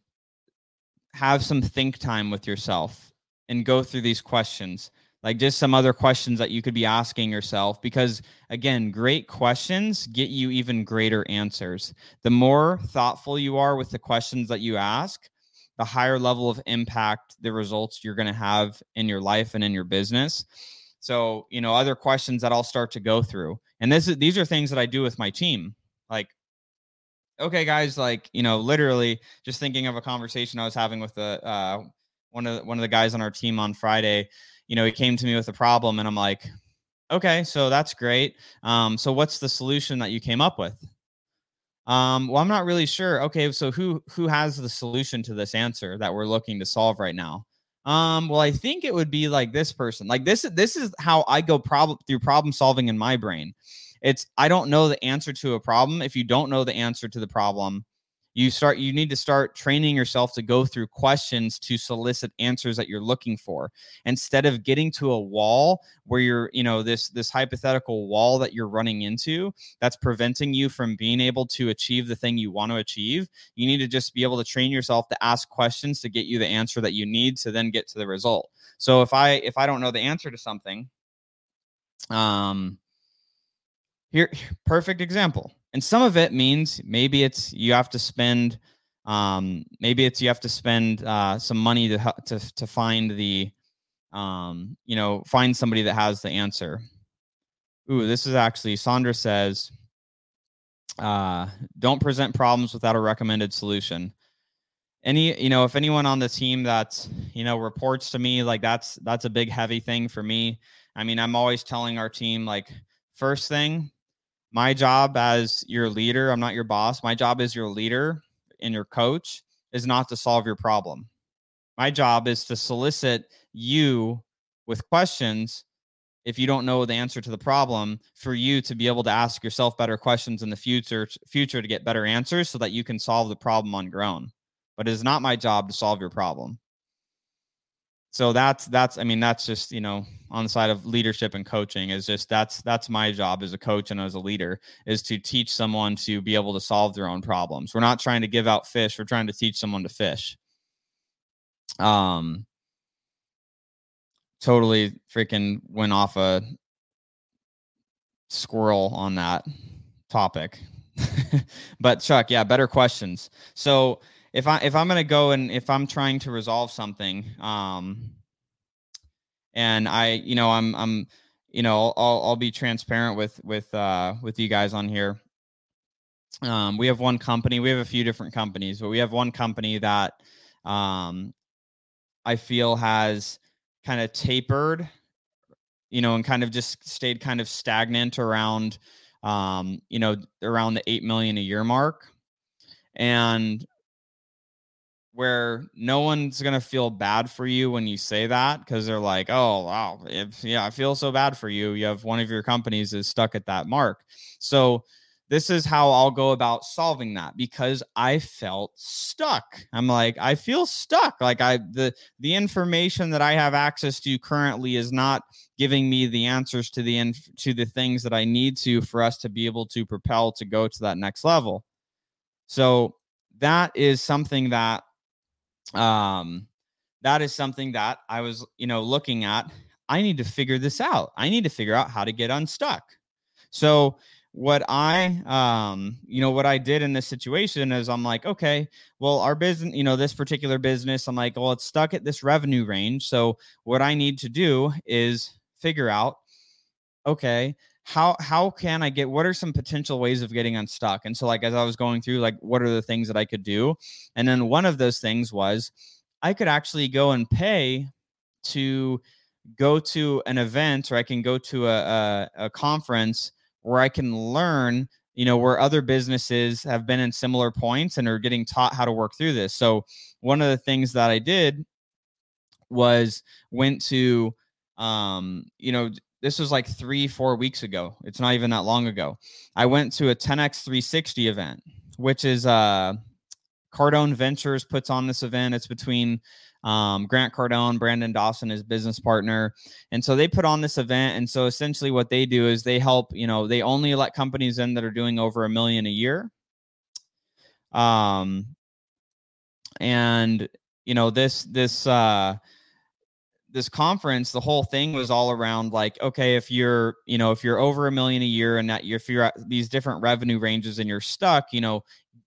Speaker 1: have some think time with yourself and go through these questions like just some other questions that you could be asking yourself because again great questions get you even greater answers the more thoughtful you are with the questions that you ask the higher level of impact the results you're going to have in your life and in your business so, you know, other questions that I'll start to go through. And this is these are things that I do with my team. Like, okay, guys, like, you know, literally just thinking of a conversation I was having with the uh one of the, one of the guys on our team on Friday. You know, he came to me with a problem and I'm like, okay, so that's great. Um, so what's the solution that you came up with? Um, well, I'm not really sure. Okay, so who who has the solution to this answer that we're looking to solve right now? Um, well, I think it would be like this person. Like this this is how I go problem through problem solving in my brain. It's I don't know the answer to a problem. If you don't know the answer to the problem, you start you need to start training yourself to go through questions to solicit answers that you're looking for. Instead of getting to a wall where you're you know this this hypothetical wall that you're running into that's preventing you from being able to achieve the thing you want to achieve you need to just be able to train yourself to ask questions to get you the answer that you need to then get to the result. So if i if i don't know the answer to something um here perfect example and some of it means maybe it's you have to spend um, maybe it's you have to spend uh, some money to to to find the um, you know find somebody that has the answer. Ooh this is actually sandra says uh, don't present problems without a recommended solution. Any you know if anyone on the team that you know reports to me like that's that's a big heavy thing for me. I mean i'm always telling our team like first thing my job as your leader, I'm not your boss. My job as your leader and your coach is not to solve your problem. My job is to solicit you with questions if you don't know the answer to the problem for you to be able to ask yourself better questions in the future future to get better answers so that you can solve the problem on your own. But it is not my job to solve your problem so that's that's i mean that's just you know on the side of leadership and coaching is just that's that's my job as a coach and as a leader is to teach someone to be able to solve their own problems. We're not trying to give out fish we're trying to teach someone to fish. Um totally freaking went off a squirrel on that topic. But chuck yeah better questions. So if I if I'm gonna go and if I'm trying to resolve something, um, and I you know I'm I'm you know I'll I'll be transparent with with uh with you guys on here. Um, we have one company. We have a few different companies, but we have one company that um, I feel has kind of tapered, you know, and kind of just stayed kind of stagnant around, um, you know, around the eight million a year mark. And where no one's gonna feel bad for you when you say that because they're like, oh wow, if yeah, I feel so bad for you. You have one of your companies is stuck at that mark. So this is how I'll go about solving that because I felt stuck. I'm like, I feel stuck. Like I the the information that I have access to currently is not giving me the answers to the inf- to the things that I need to for us to be able to propel to go to that next level. So that is something that um, that is something that I was, you know, looking at. I need to figure this out. I need to figure out how to get unstuck. So what I um you know what I did in this situation is I'm like okay well our business you know this particular business I'm like well it's stuck at this revenue range so what I need to do is figure out okay how how can I get what are some potential ways of getting unstuck? And so like as I was going through like what are the things that I could do? And then one of those things was I could actually go and pay to go to an event or I can go to a, a, a conference where I can learn you know where other businesses have been in similar points and are getting taught how to work through this so one of the things that i did was went to um you know this was like three, four weeks ago. It's not even that long ago. I went to a 10x 360 event, which is uh, Cardone Ventures puts on this event. It's between um, Grant Cardone, Brandon Dawson, his business partner. And so they put on this event. And so essentially what they do is they help, you know, they only let companies in that are doing over a million a year. Um, and you know, this, this, uh, this conference, the whole thing was all around like, okay, if you're, you know, if you're over a million a year and that you're, if you're at these different revenue ranges and you're stuck, you know,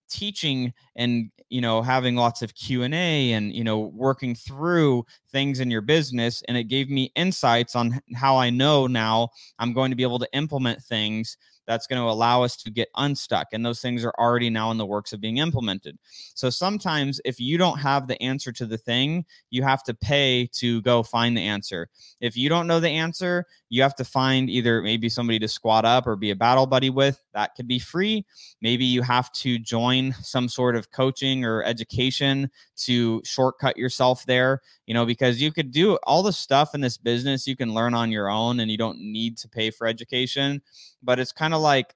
Speaker 1: teaching and you know having lots of q&a and you know working through things in your business and it gave me insights on how i know now i'm going to be able to implement things that's going to allow us to get unstuck. And those things are already now in the works of being implemented. So sometimes if you don't have the answer to the thing, you have to pay to go find the answer. If you don't know the answer, you have to find either maybe somebody to squad up or be a battle buddy with. That could be free. Maybe you have to join some sort of coaching or education to shortcut yourself there, you know, because you could do all the stuff in this business you can learn on your own and you don't need to pay for education. But it's kind of like,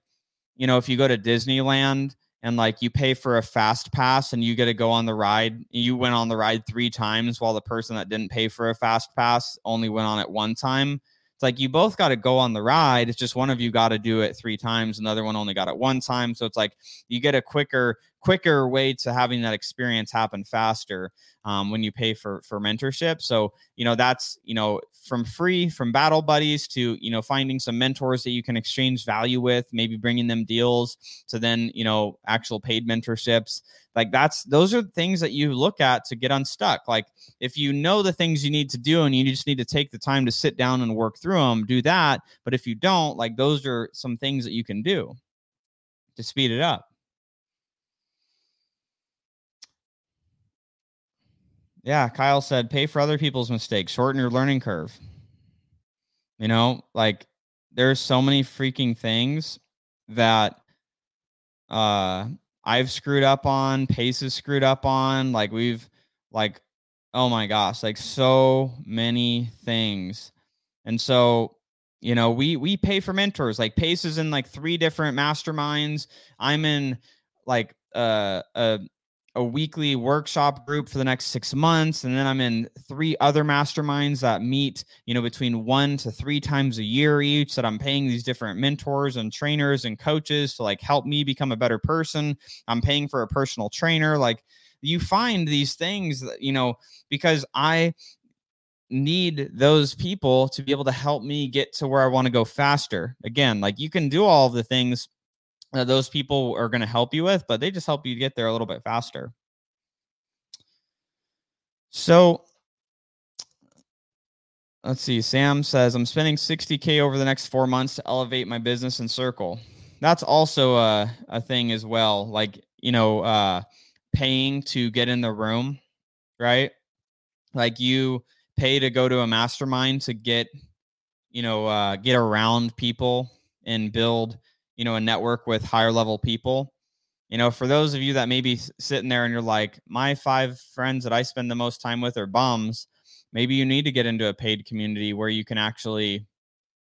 Speaker 1: you know, if you go to Disneyland and like you pay for a fast pass and you get to go on the ride, you went on the ride three times while the person that didn't pay for a fast pass only went on it one time it's like you both got to go on the ride. It's just one of you got to do it three times, another one only got it one time. So it's like you get a quicker, quicker way to having that experience happen faster um, when you pay for for mentorship. So you know that's you know from free from battle buddies to you know finding some mentors that you can exchange value with, maybe bringing them deals to then you know actual paid mentorships. Like that's those are things that you look at to get unstuck. Like if you know the things you need to do and you just need to take the time to sit down and work through them do that. But if you don't like those are some things that you can do to speed it up yeah kyle said pay for other people's mistakes shorten your learning curve you know like there's so many freaking things that uh I've screwed up on, Pace screwed up on. Like we've like, oh my gosh, like so many things. And so, you know, we we pay for mentors. Like Pace is in like three different masterminds. I'm in like uh, a a weekly workshop group for the next six months and then i'm in three other masterminds that meet you know between one to three times a year each that i'm paying these different mentors and trainers and coaches to like help me become a better person. I'm paying for a personal trainer. Like you find these things that you know because i need those people to be able to help me get to where i want to go faster. Again like you can do all the things that those people are going to help you with, but they just help you get there a little bit faster. So let's see. Sam says, I'm spending 60K over the next four months to elevate my business and circle. That's also a, a thing as well. Like, you know, uh, paying to get in the room, right? Like you pay to go to a mastermind to get, you know, uh, get around people and build you know, a network with higher level people. You know, for those of you that may be sitting there and you're like, my five friends that I spend the most time with are bums, maybe you need to get into a paid community where you can actually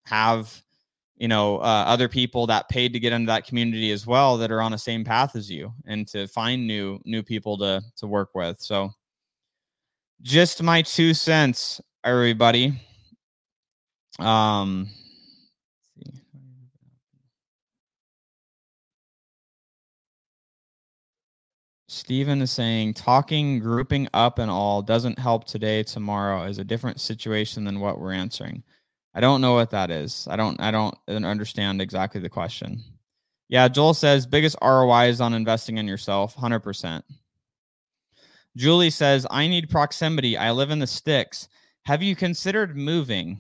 Speaker 1: have you know uh, other people that paid to get into that community as well that are on the same path as you and to find new new people to to work with so just my two cents everybody um Steven is saying talking, grouping up and all doesn't help today, tomorrow is a different situation than what we're answering. I don't know what that is. I don't I don't understand exactly the question. Yeah, Joel says biggest ROI is on investing in yourself, 100%. Julie says, I need proximity. I live in the sticks. Have you considered moving?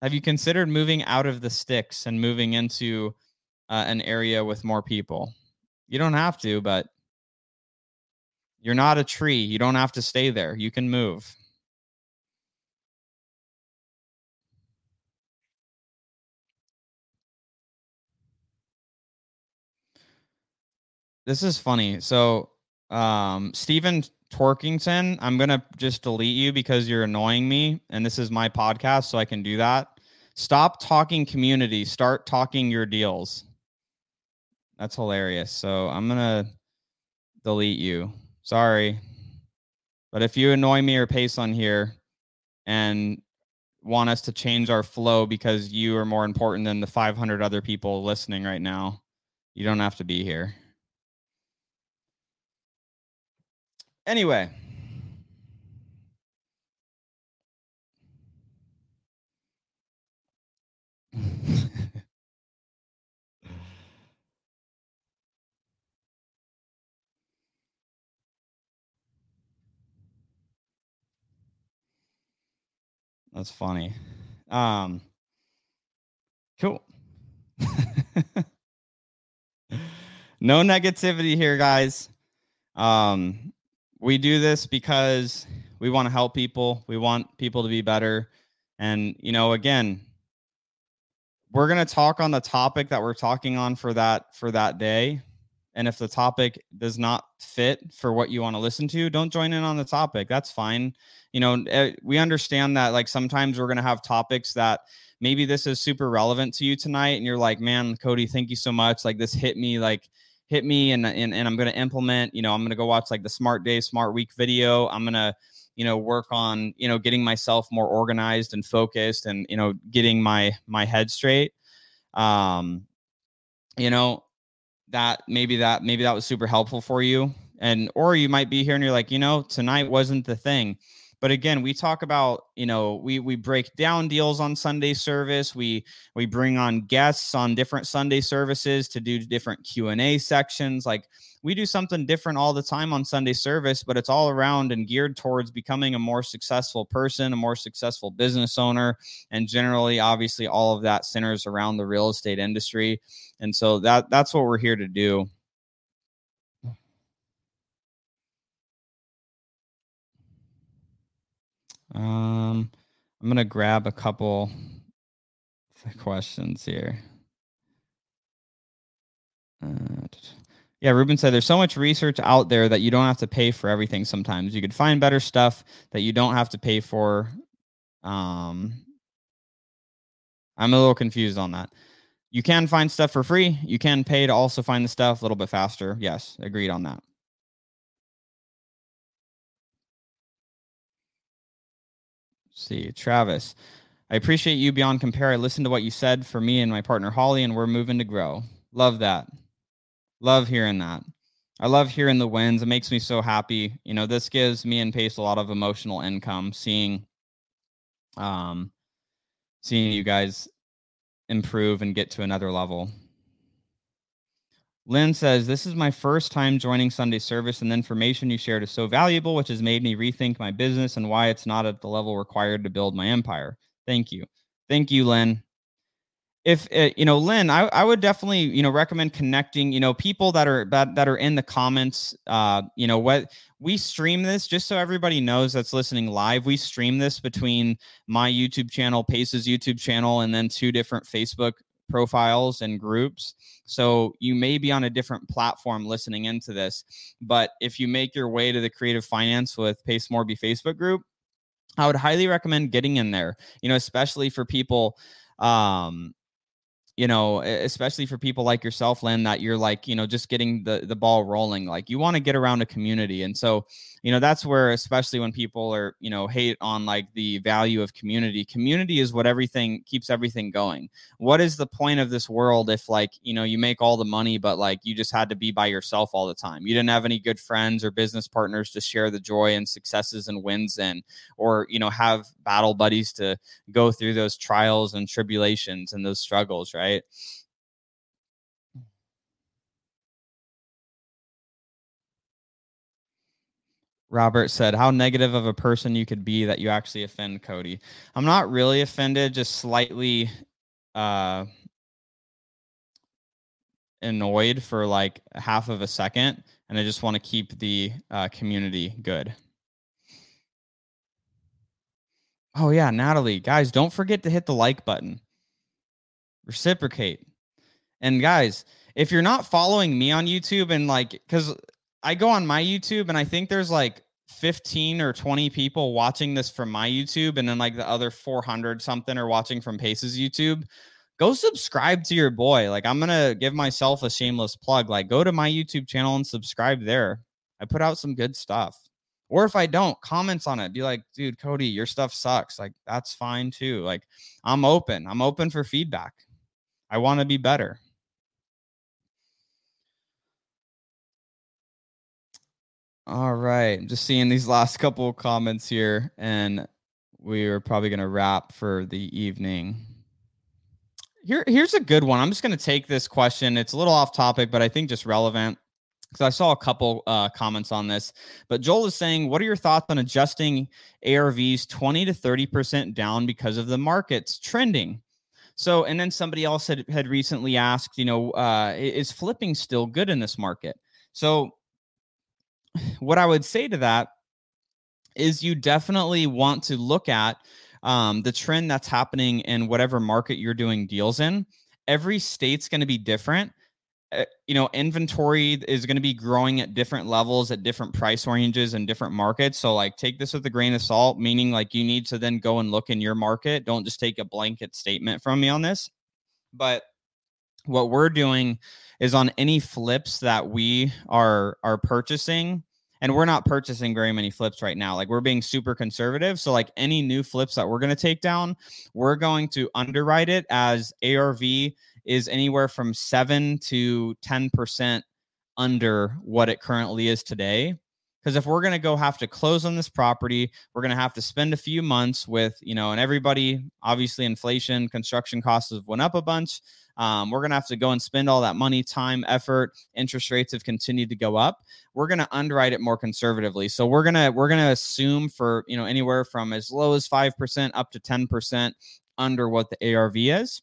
Speaker 1: Have you considered moving out of the sticks and moving into uh, an area with more people? You don't have to, but you're not a tree. You don't have to stay there. You can move. This is funny. So, um, Stephen Torkington, I'm going to just delete you because you're annoying me. And this is my podcast, so I can do that. Stop talking community. Start talking your deals. That's hilarious. So, I'm going to delete you. Sorry. But if you annoy me or pace on here and want us to change our flow because you are more important than the 500 other people listening right now, you don't have to be here. Anyway. That's funny. Um, cool. no negativity here, guys. Um, we do this because we want to help people. We want people to be better. And, you know, again, we're going to talk on the topic that we're talking on for that for that day. And if the topic does not fit for what you want to listen to, don't join in on the topic. That's fine. You know, eh, we understand that like sometimes we're going to have topics that maybe this is super relevant to you tonight and you're like, "Man, Cody, thank you so much. Like this hit me like hit me and and, and I'm going to implement, you know, I'm going to go watch like the smart day smart week video. I'm going to you know work on you know getting myself more organized and focused and you know getting my my head straight um you know that maybe that maybe that was super helpful for you. And or you might be here and you're like you know tonight wasn't the thing but again we talk about you know we we break down deals on sunday service. We we bring on guests on different sunday services to do different q&a sections. Like we do something different all the time on sunday service but it's all around and geared towards becoming a more successful person a more successful business owner and generally obviously all of that centers around the real estate industry. And so that that's what we're here to do Um, I'm gonna grab a couple questions here. Uh, yeah, Ruben said there's so much research out there that you don't have to pay for everything. Sometimes you could find better stuff that you don't have to pay for. Um, I'm a little confused on that. You can find stuff for free. You can pay to also find the stuff a little bit faster. Yes, agreed on that. See, Travis. I appreciate you beyond compare. I listened to what you said for me and my partner Holly, and we're moving to grow. Love that. Love hearing that. I love hearing the wins. It makes me so happy. You know, this gives me and Pace a lot of emotional income seeing um seeing you guys improve and get to another level. Lynn says, This is my first time joining Sunday service, and the information you shared is so valuable, which has made me rethink my business and why it's not at the level required to build my empire. Thank you. Thank you, Lynn. If uh, you know, Lynn, I, I would definitely you know recommend connecting. You know, people that are that, that are in the comments. Uh, you know what we stream this just so everybody knows that's listening live. We stream this between my YouTube channel, Pace's YouTube channel, and then two different Facebook profiles and groups. So you may be on a different platform listening into this. But if you make your way to the Creative Finance with Pace Morby Facebook group, I would highly recommend getting in there, you know, especially for people um you know, especially for people like yourself, Lynn, that you're like, you know, just getting the the ball rolling. Like you want to get around a community, and so, you know, that's where, especially when people are, you know, hate on like the value of community. Community is what everything keeps everything going. What is the point of this world if, like, you know, you make all the money, but like you just had to be by yourself all the time? You didn't have any good friends or business partners to share the joy and successes and wins in, or you know, have battle buddies to go through those trials and tribulations and those struggles, right? Robert said, How negative of a person you could be that you actually offend Cody. I'm not really offended, just slightly uh, annoyed for like half of a second. And I just want to keep the uh, community good. Oh, yeah, Natalie. Guys, don't forget to hit the like button reciprocate. And guys, if you're not following me on YouTube and like, because I go on my YouTube and I think there's like 15 or 20 people watching this from my YouTube, and then like the other 400 something are watching from Pace's YouTube. Go subscribe to your boy. Like, I'm gonna give myself a shameless plug. Like, go to my YouTube channel and subscribe there. I put out some good stuff. Or if I don't, comments on it. Be like, dude, Cody, your stuff sucks. Like, that's fine too. Like, I'm open. I'm open for feedback. I want to be better. All right. Just seeing these last couple of comments here, and we are probably going to wrap for the evening. Here, here's a good one. I'm just going to take this question. It's a little off topic, but I think just relevant because I saw a couple uh, comments on this. But Joel is saying, What are your thoughts on adjusting ARVs 20 to 30% down because of the markets trending? So, and then somebody else had had recently asked, you know, uh, is flipping still good in this market? So, what I would say to that is you definitely want to look at um, the trend that's happening in whatever market you're doing deals in. Every state's going to be different. Uh, you know, inventory is going to be growing at different levels at different price ranges and different markets. So, like, take this with a grain of salt, meaning like you need to then go and look in your market. Don't just take a blanket statement from me on this. But what we're doing is on any flips that we are are purchasing and we're not purchasing very many flips right now. Like we're being super conservative. So like any new flips that we're going to take down, we're going to underwrite it as ARV is anywhere from 7 to 10% under what it currently is today. Because if we're going to go have to close on this property, we're going to have to spend a few months with, you know, and everybody, obviously, inflation, construction costs have went up a bunch. Um, we're going to have to go and spend all that money, time, effort. Interest rates have continued to go up. We're going to underwrite it more conservatively. So we're going to we're going to assume for you know anywhere from as low as five percent up to ten percent under what the ARV is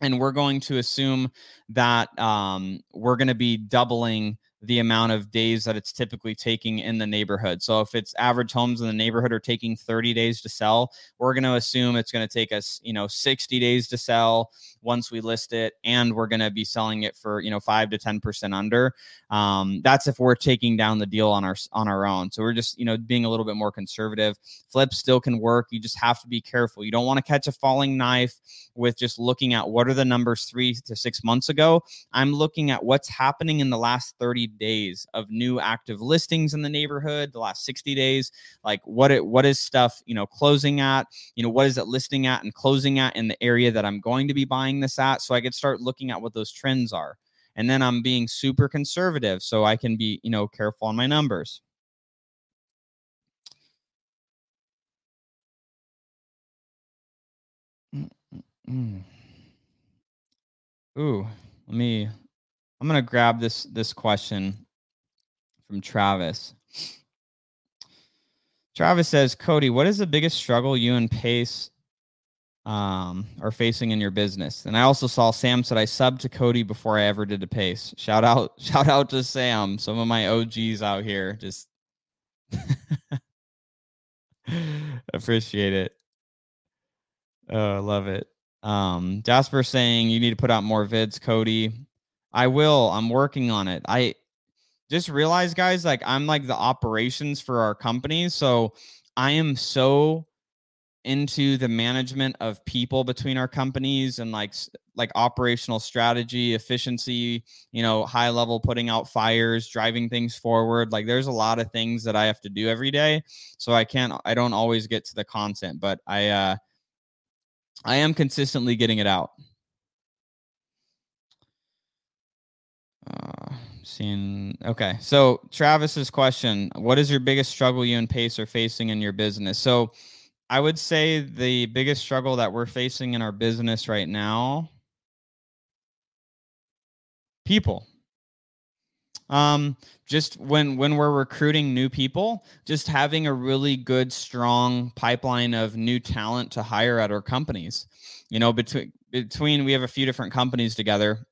Speaker 1: and we're going to assume that um, we're going to be doubling the amount of days that it's typically taking in the neighborhood. So if it's average homes in the neighborhood are taking 30 days to sell, we're going to assume it's going to take us, you know, 60 days to sell once we list it and we're going to be selling it for, you know, 5 to 10% under. Um, that's if we're taking down the deal on our on our own. So we're just, you know, being a little bit more conservative. Flip still can work. You just have to be careful. You don't want to catch a falling knife with just looking at what are the numbers 3 to 6 months ago. I'm looking at what's happening in the last 30 days of new active listings in the neighborhood, the last 60 days, like what it what is stuff, you know, closing at, you know, what is it listing at and closing at in the area that I'm going to be buying this at so I could start looking at what those trends are. And then I'm being super conservative so I can be, you know, careful on my numbers. Mm-mm. Ooh, let me I'm gonna grab this this question from Travis. Travis says, Cody, what is the biggest struggle you and Pace um, are facing in your business? And I also saw Sam said I subbed to Cody before I ever did the Pace. Shout out, shout out to Sam. Some of my OGs out here just appreciate it. Oh, I love it. Um, Jasper saying you need to put out more vids, Cody. I will. I'm working on it. I just realize, guys, like I'm like the operations for our company. So I am so into the management of people between our companies and like like operational strategy efficiency you know high level putting out fires driving things forward like there's a lot of things that i have to do every day so i can't i don't always get to the content but i uh i am consistently getting it out uh, seeing okay so travis's question what is your biggest struggle you and pace are facing in your business? So i would say the biggest struggle that we're facing in our business right now people. Um just when when we're recruiting new people just having a really good strong pipeline of new talent to hire at our companies. You know between between we have a few different companies together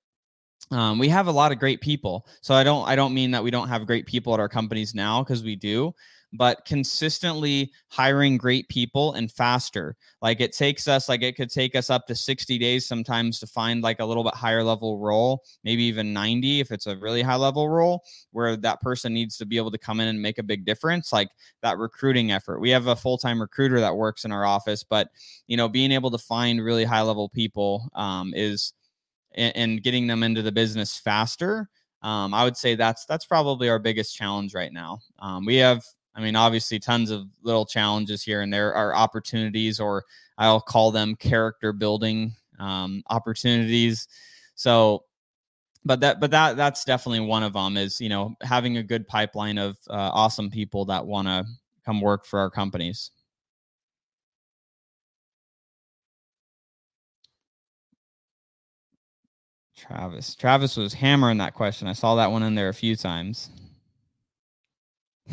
Speaker 1: um, we have a lot of great people. So i don't i don't mean that we don't have great people at our companies now because we do but consistently hiring great people and faster. Like it takes us like it could take us up to 60 days sometimes to find like a little bit higher level role maybe even 90 if it's a really high level role where that person needs to be able to come in and make a big difference like that recruiting effort. We have a full-time recruiter that works in our office but you know being able to find really high level people um, is and, and getting them into the business faster um, i would say that's that's probably our biggest challenge right now. Um, we have i mean obviously tons of little challenges here and there are opportunities or i'll call them character building um, opportunities. So but that but that that's definitely one of them is you know having a good pipeline of uh, awesome people that want to come work for our companies Travis. Travis was hammering that question. I saw that one in there a few times.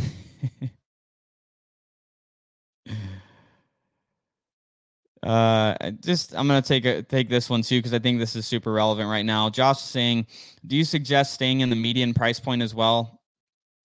Speaker 1: uh just i'm gonna take a take this one too because i think this is super relevant right now josh is saying do you suggest staying in the median price point as well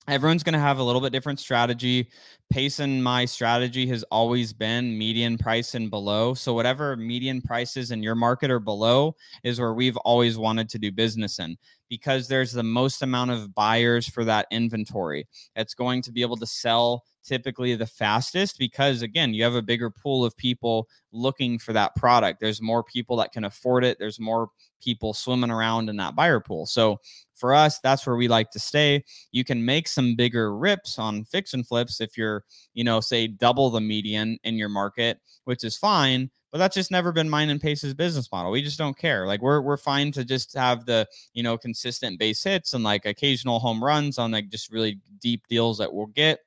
Speaker 1: everyone's to have a little bit different strategy and my strategy has always been median price and below. So whatever median prices in your market or below is where we've always wanted to do business in because there's the most amount of buyers for that inventory. It's going to be able to sell typically the fastest because again you have a bigger pool of people looking for that product. There's more people that can afford it. There's more people swimming around in that buyer pool. So for us that's where we like to stay. You can make some bigger rips on fix and flips if you're you know say double the median in your market which is fine but that's just never been mine and pace's business model. We just don't care. Like we're, we're fine to just have the you know consistent base hits and like occasional home runs on like just really deep deals that we'll get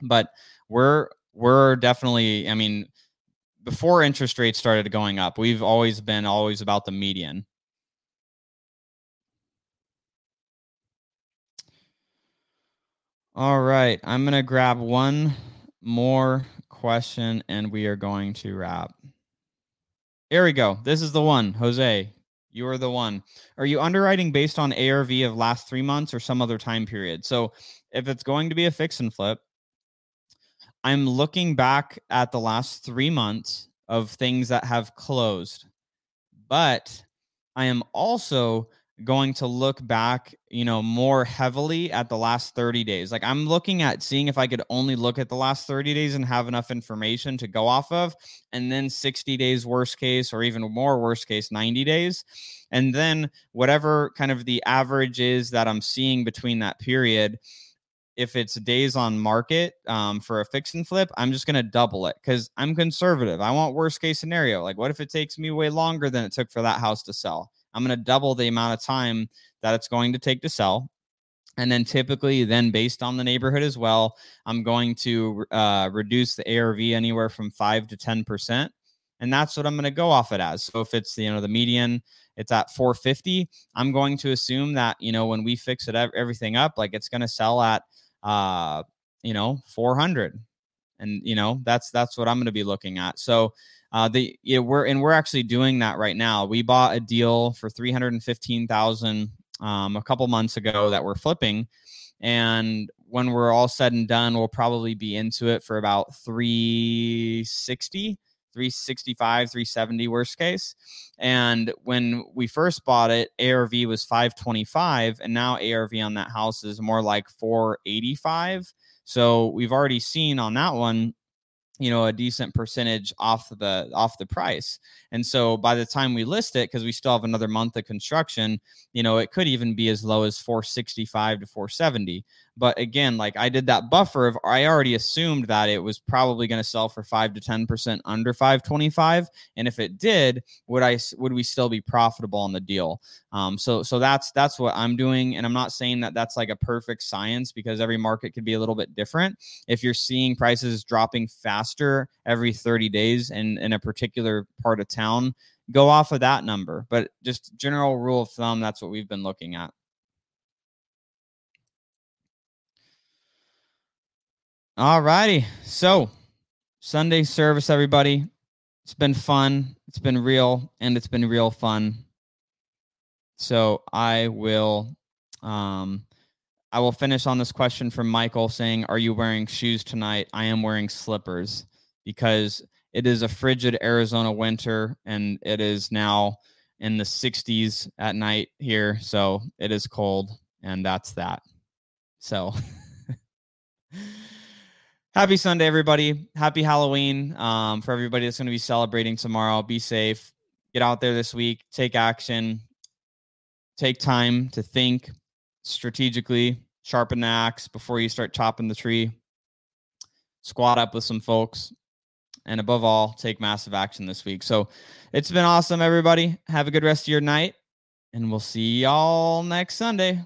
Speaker 1: but we're we're definitely i mean before interest rates started going up we've always been always about the median all right i'm going to grab one more question and we are going to wrap. Here we go. This is the one. Jose you are the one. Are you underwriting based on arv of last three months or some other time period? So if it's going to be a fix and flip I'm looking back at the last three months of things that have closed, but I am also going to look back, you know, more heavily at the last 30 days. Like I'm looking at seeing if I could only look at the last 30 days and have enough information to go off of, and then 60 days worst case, or even more worst case, 90 days. And then whatever kind of the average is that I'm seeing between that period, if it's days on market um, for a fix and flip, I'm just going to double it because I'm conservative. I want worst case scenario. Like, what if it takes me way longer than it took for that house to sell? I'm going to double the amount of time that it's going to take to sell. And then typically, then based on the neighborhood as well, I'm going to uh, reduce the ARV anywhere from five to 10%. And that's what I'm going to go off it as. So if it's, you know, the median, it's at 450, I'm going to assume that, you know, when we fix it, everything up, like it's going to sell at uh, you know, 400. And, you know, that's, that's what I'm going to be looking at. So, uh, the, yeah, we're, and we're actually doing that right now. We bought a deal for 315,000, um, a couple months ago that we're flipping. And when we're all said and done, we'll probably be into it for about 360 365, 370 worst case. And when we first bought it, ARV was 525, and now ARV on that house is more like 485. So we've already seen on that one you know a decent percentage off the off the price. And so by the time we list it because we still have another month of construction you know it could even be as low as 465 to 470 but again, like I did that buffer of I already assumed that it was probably going to sell for five to ten percent under 525. And if it did, would I would we still be profitable on the deal? Um, so so that's that's what I'm doing. And I'm not saying that that's like a perfect science because every market could be a little bit different. If you're seeing prices dropping faster every 30 days in, in a particular part of town, go off of that number. But just general rule of thumb, that's what we've been looking at. All righty. So, Sunday service, everybody. It's been fun. It's been real, and it's been real fun. So I will, um, I will finish on this question from Michael saying, "Are you wearing shoes tonight?" I am wearing slippers because it is a frigid Arizona winter, and it is now in the 60s at night here, so it is cold, and that's that. So. happy Sunday, everybody. Happy Halloween um, for everybody that's going to be celebrating tomorrow. Be safe. Get out there this week. Take action. Take time to think strategically. Sharpen the axe before you start chopping the tree. Squad up with some folks. And above all, take massive action this week. So it's been awesome, everybody. Have a good rest of your night. And we'll see y'all next Sunday.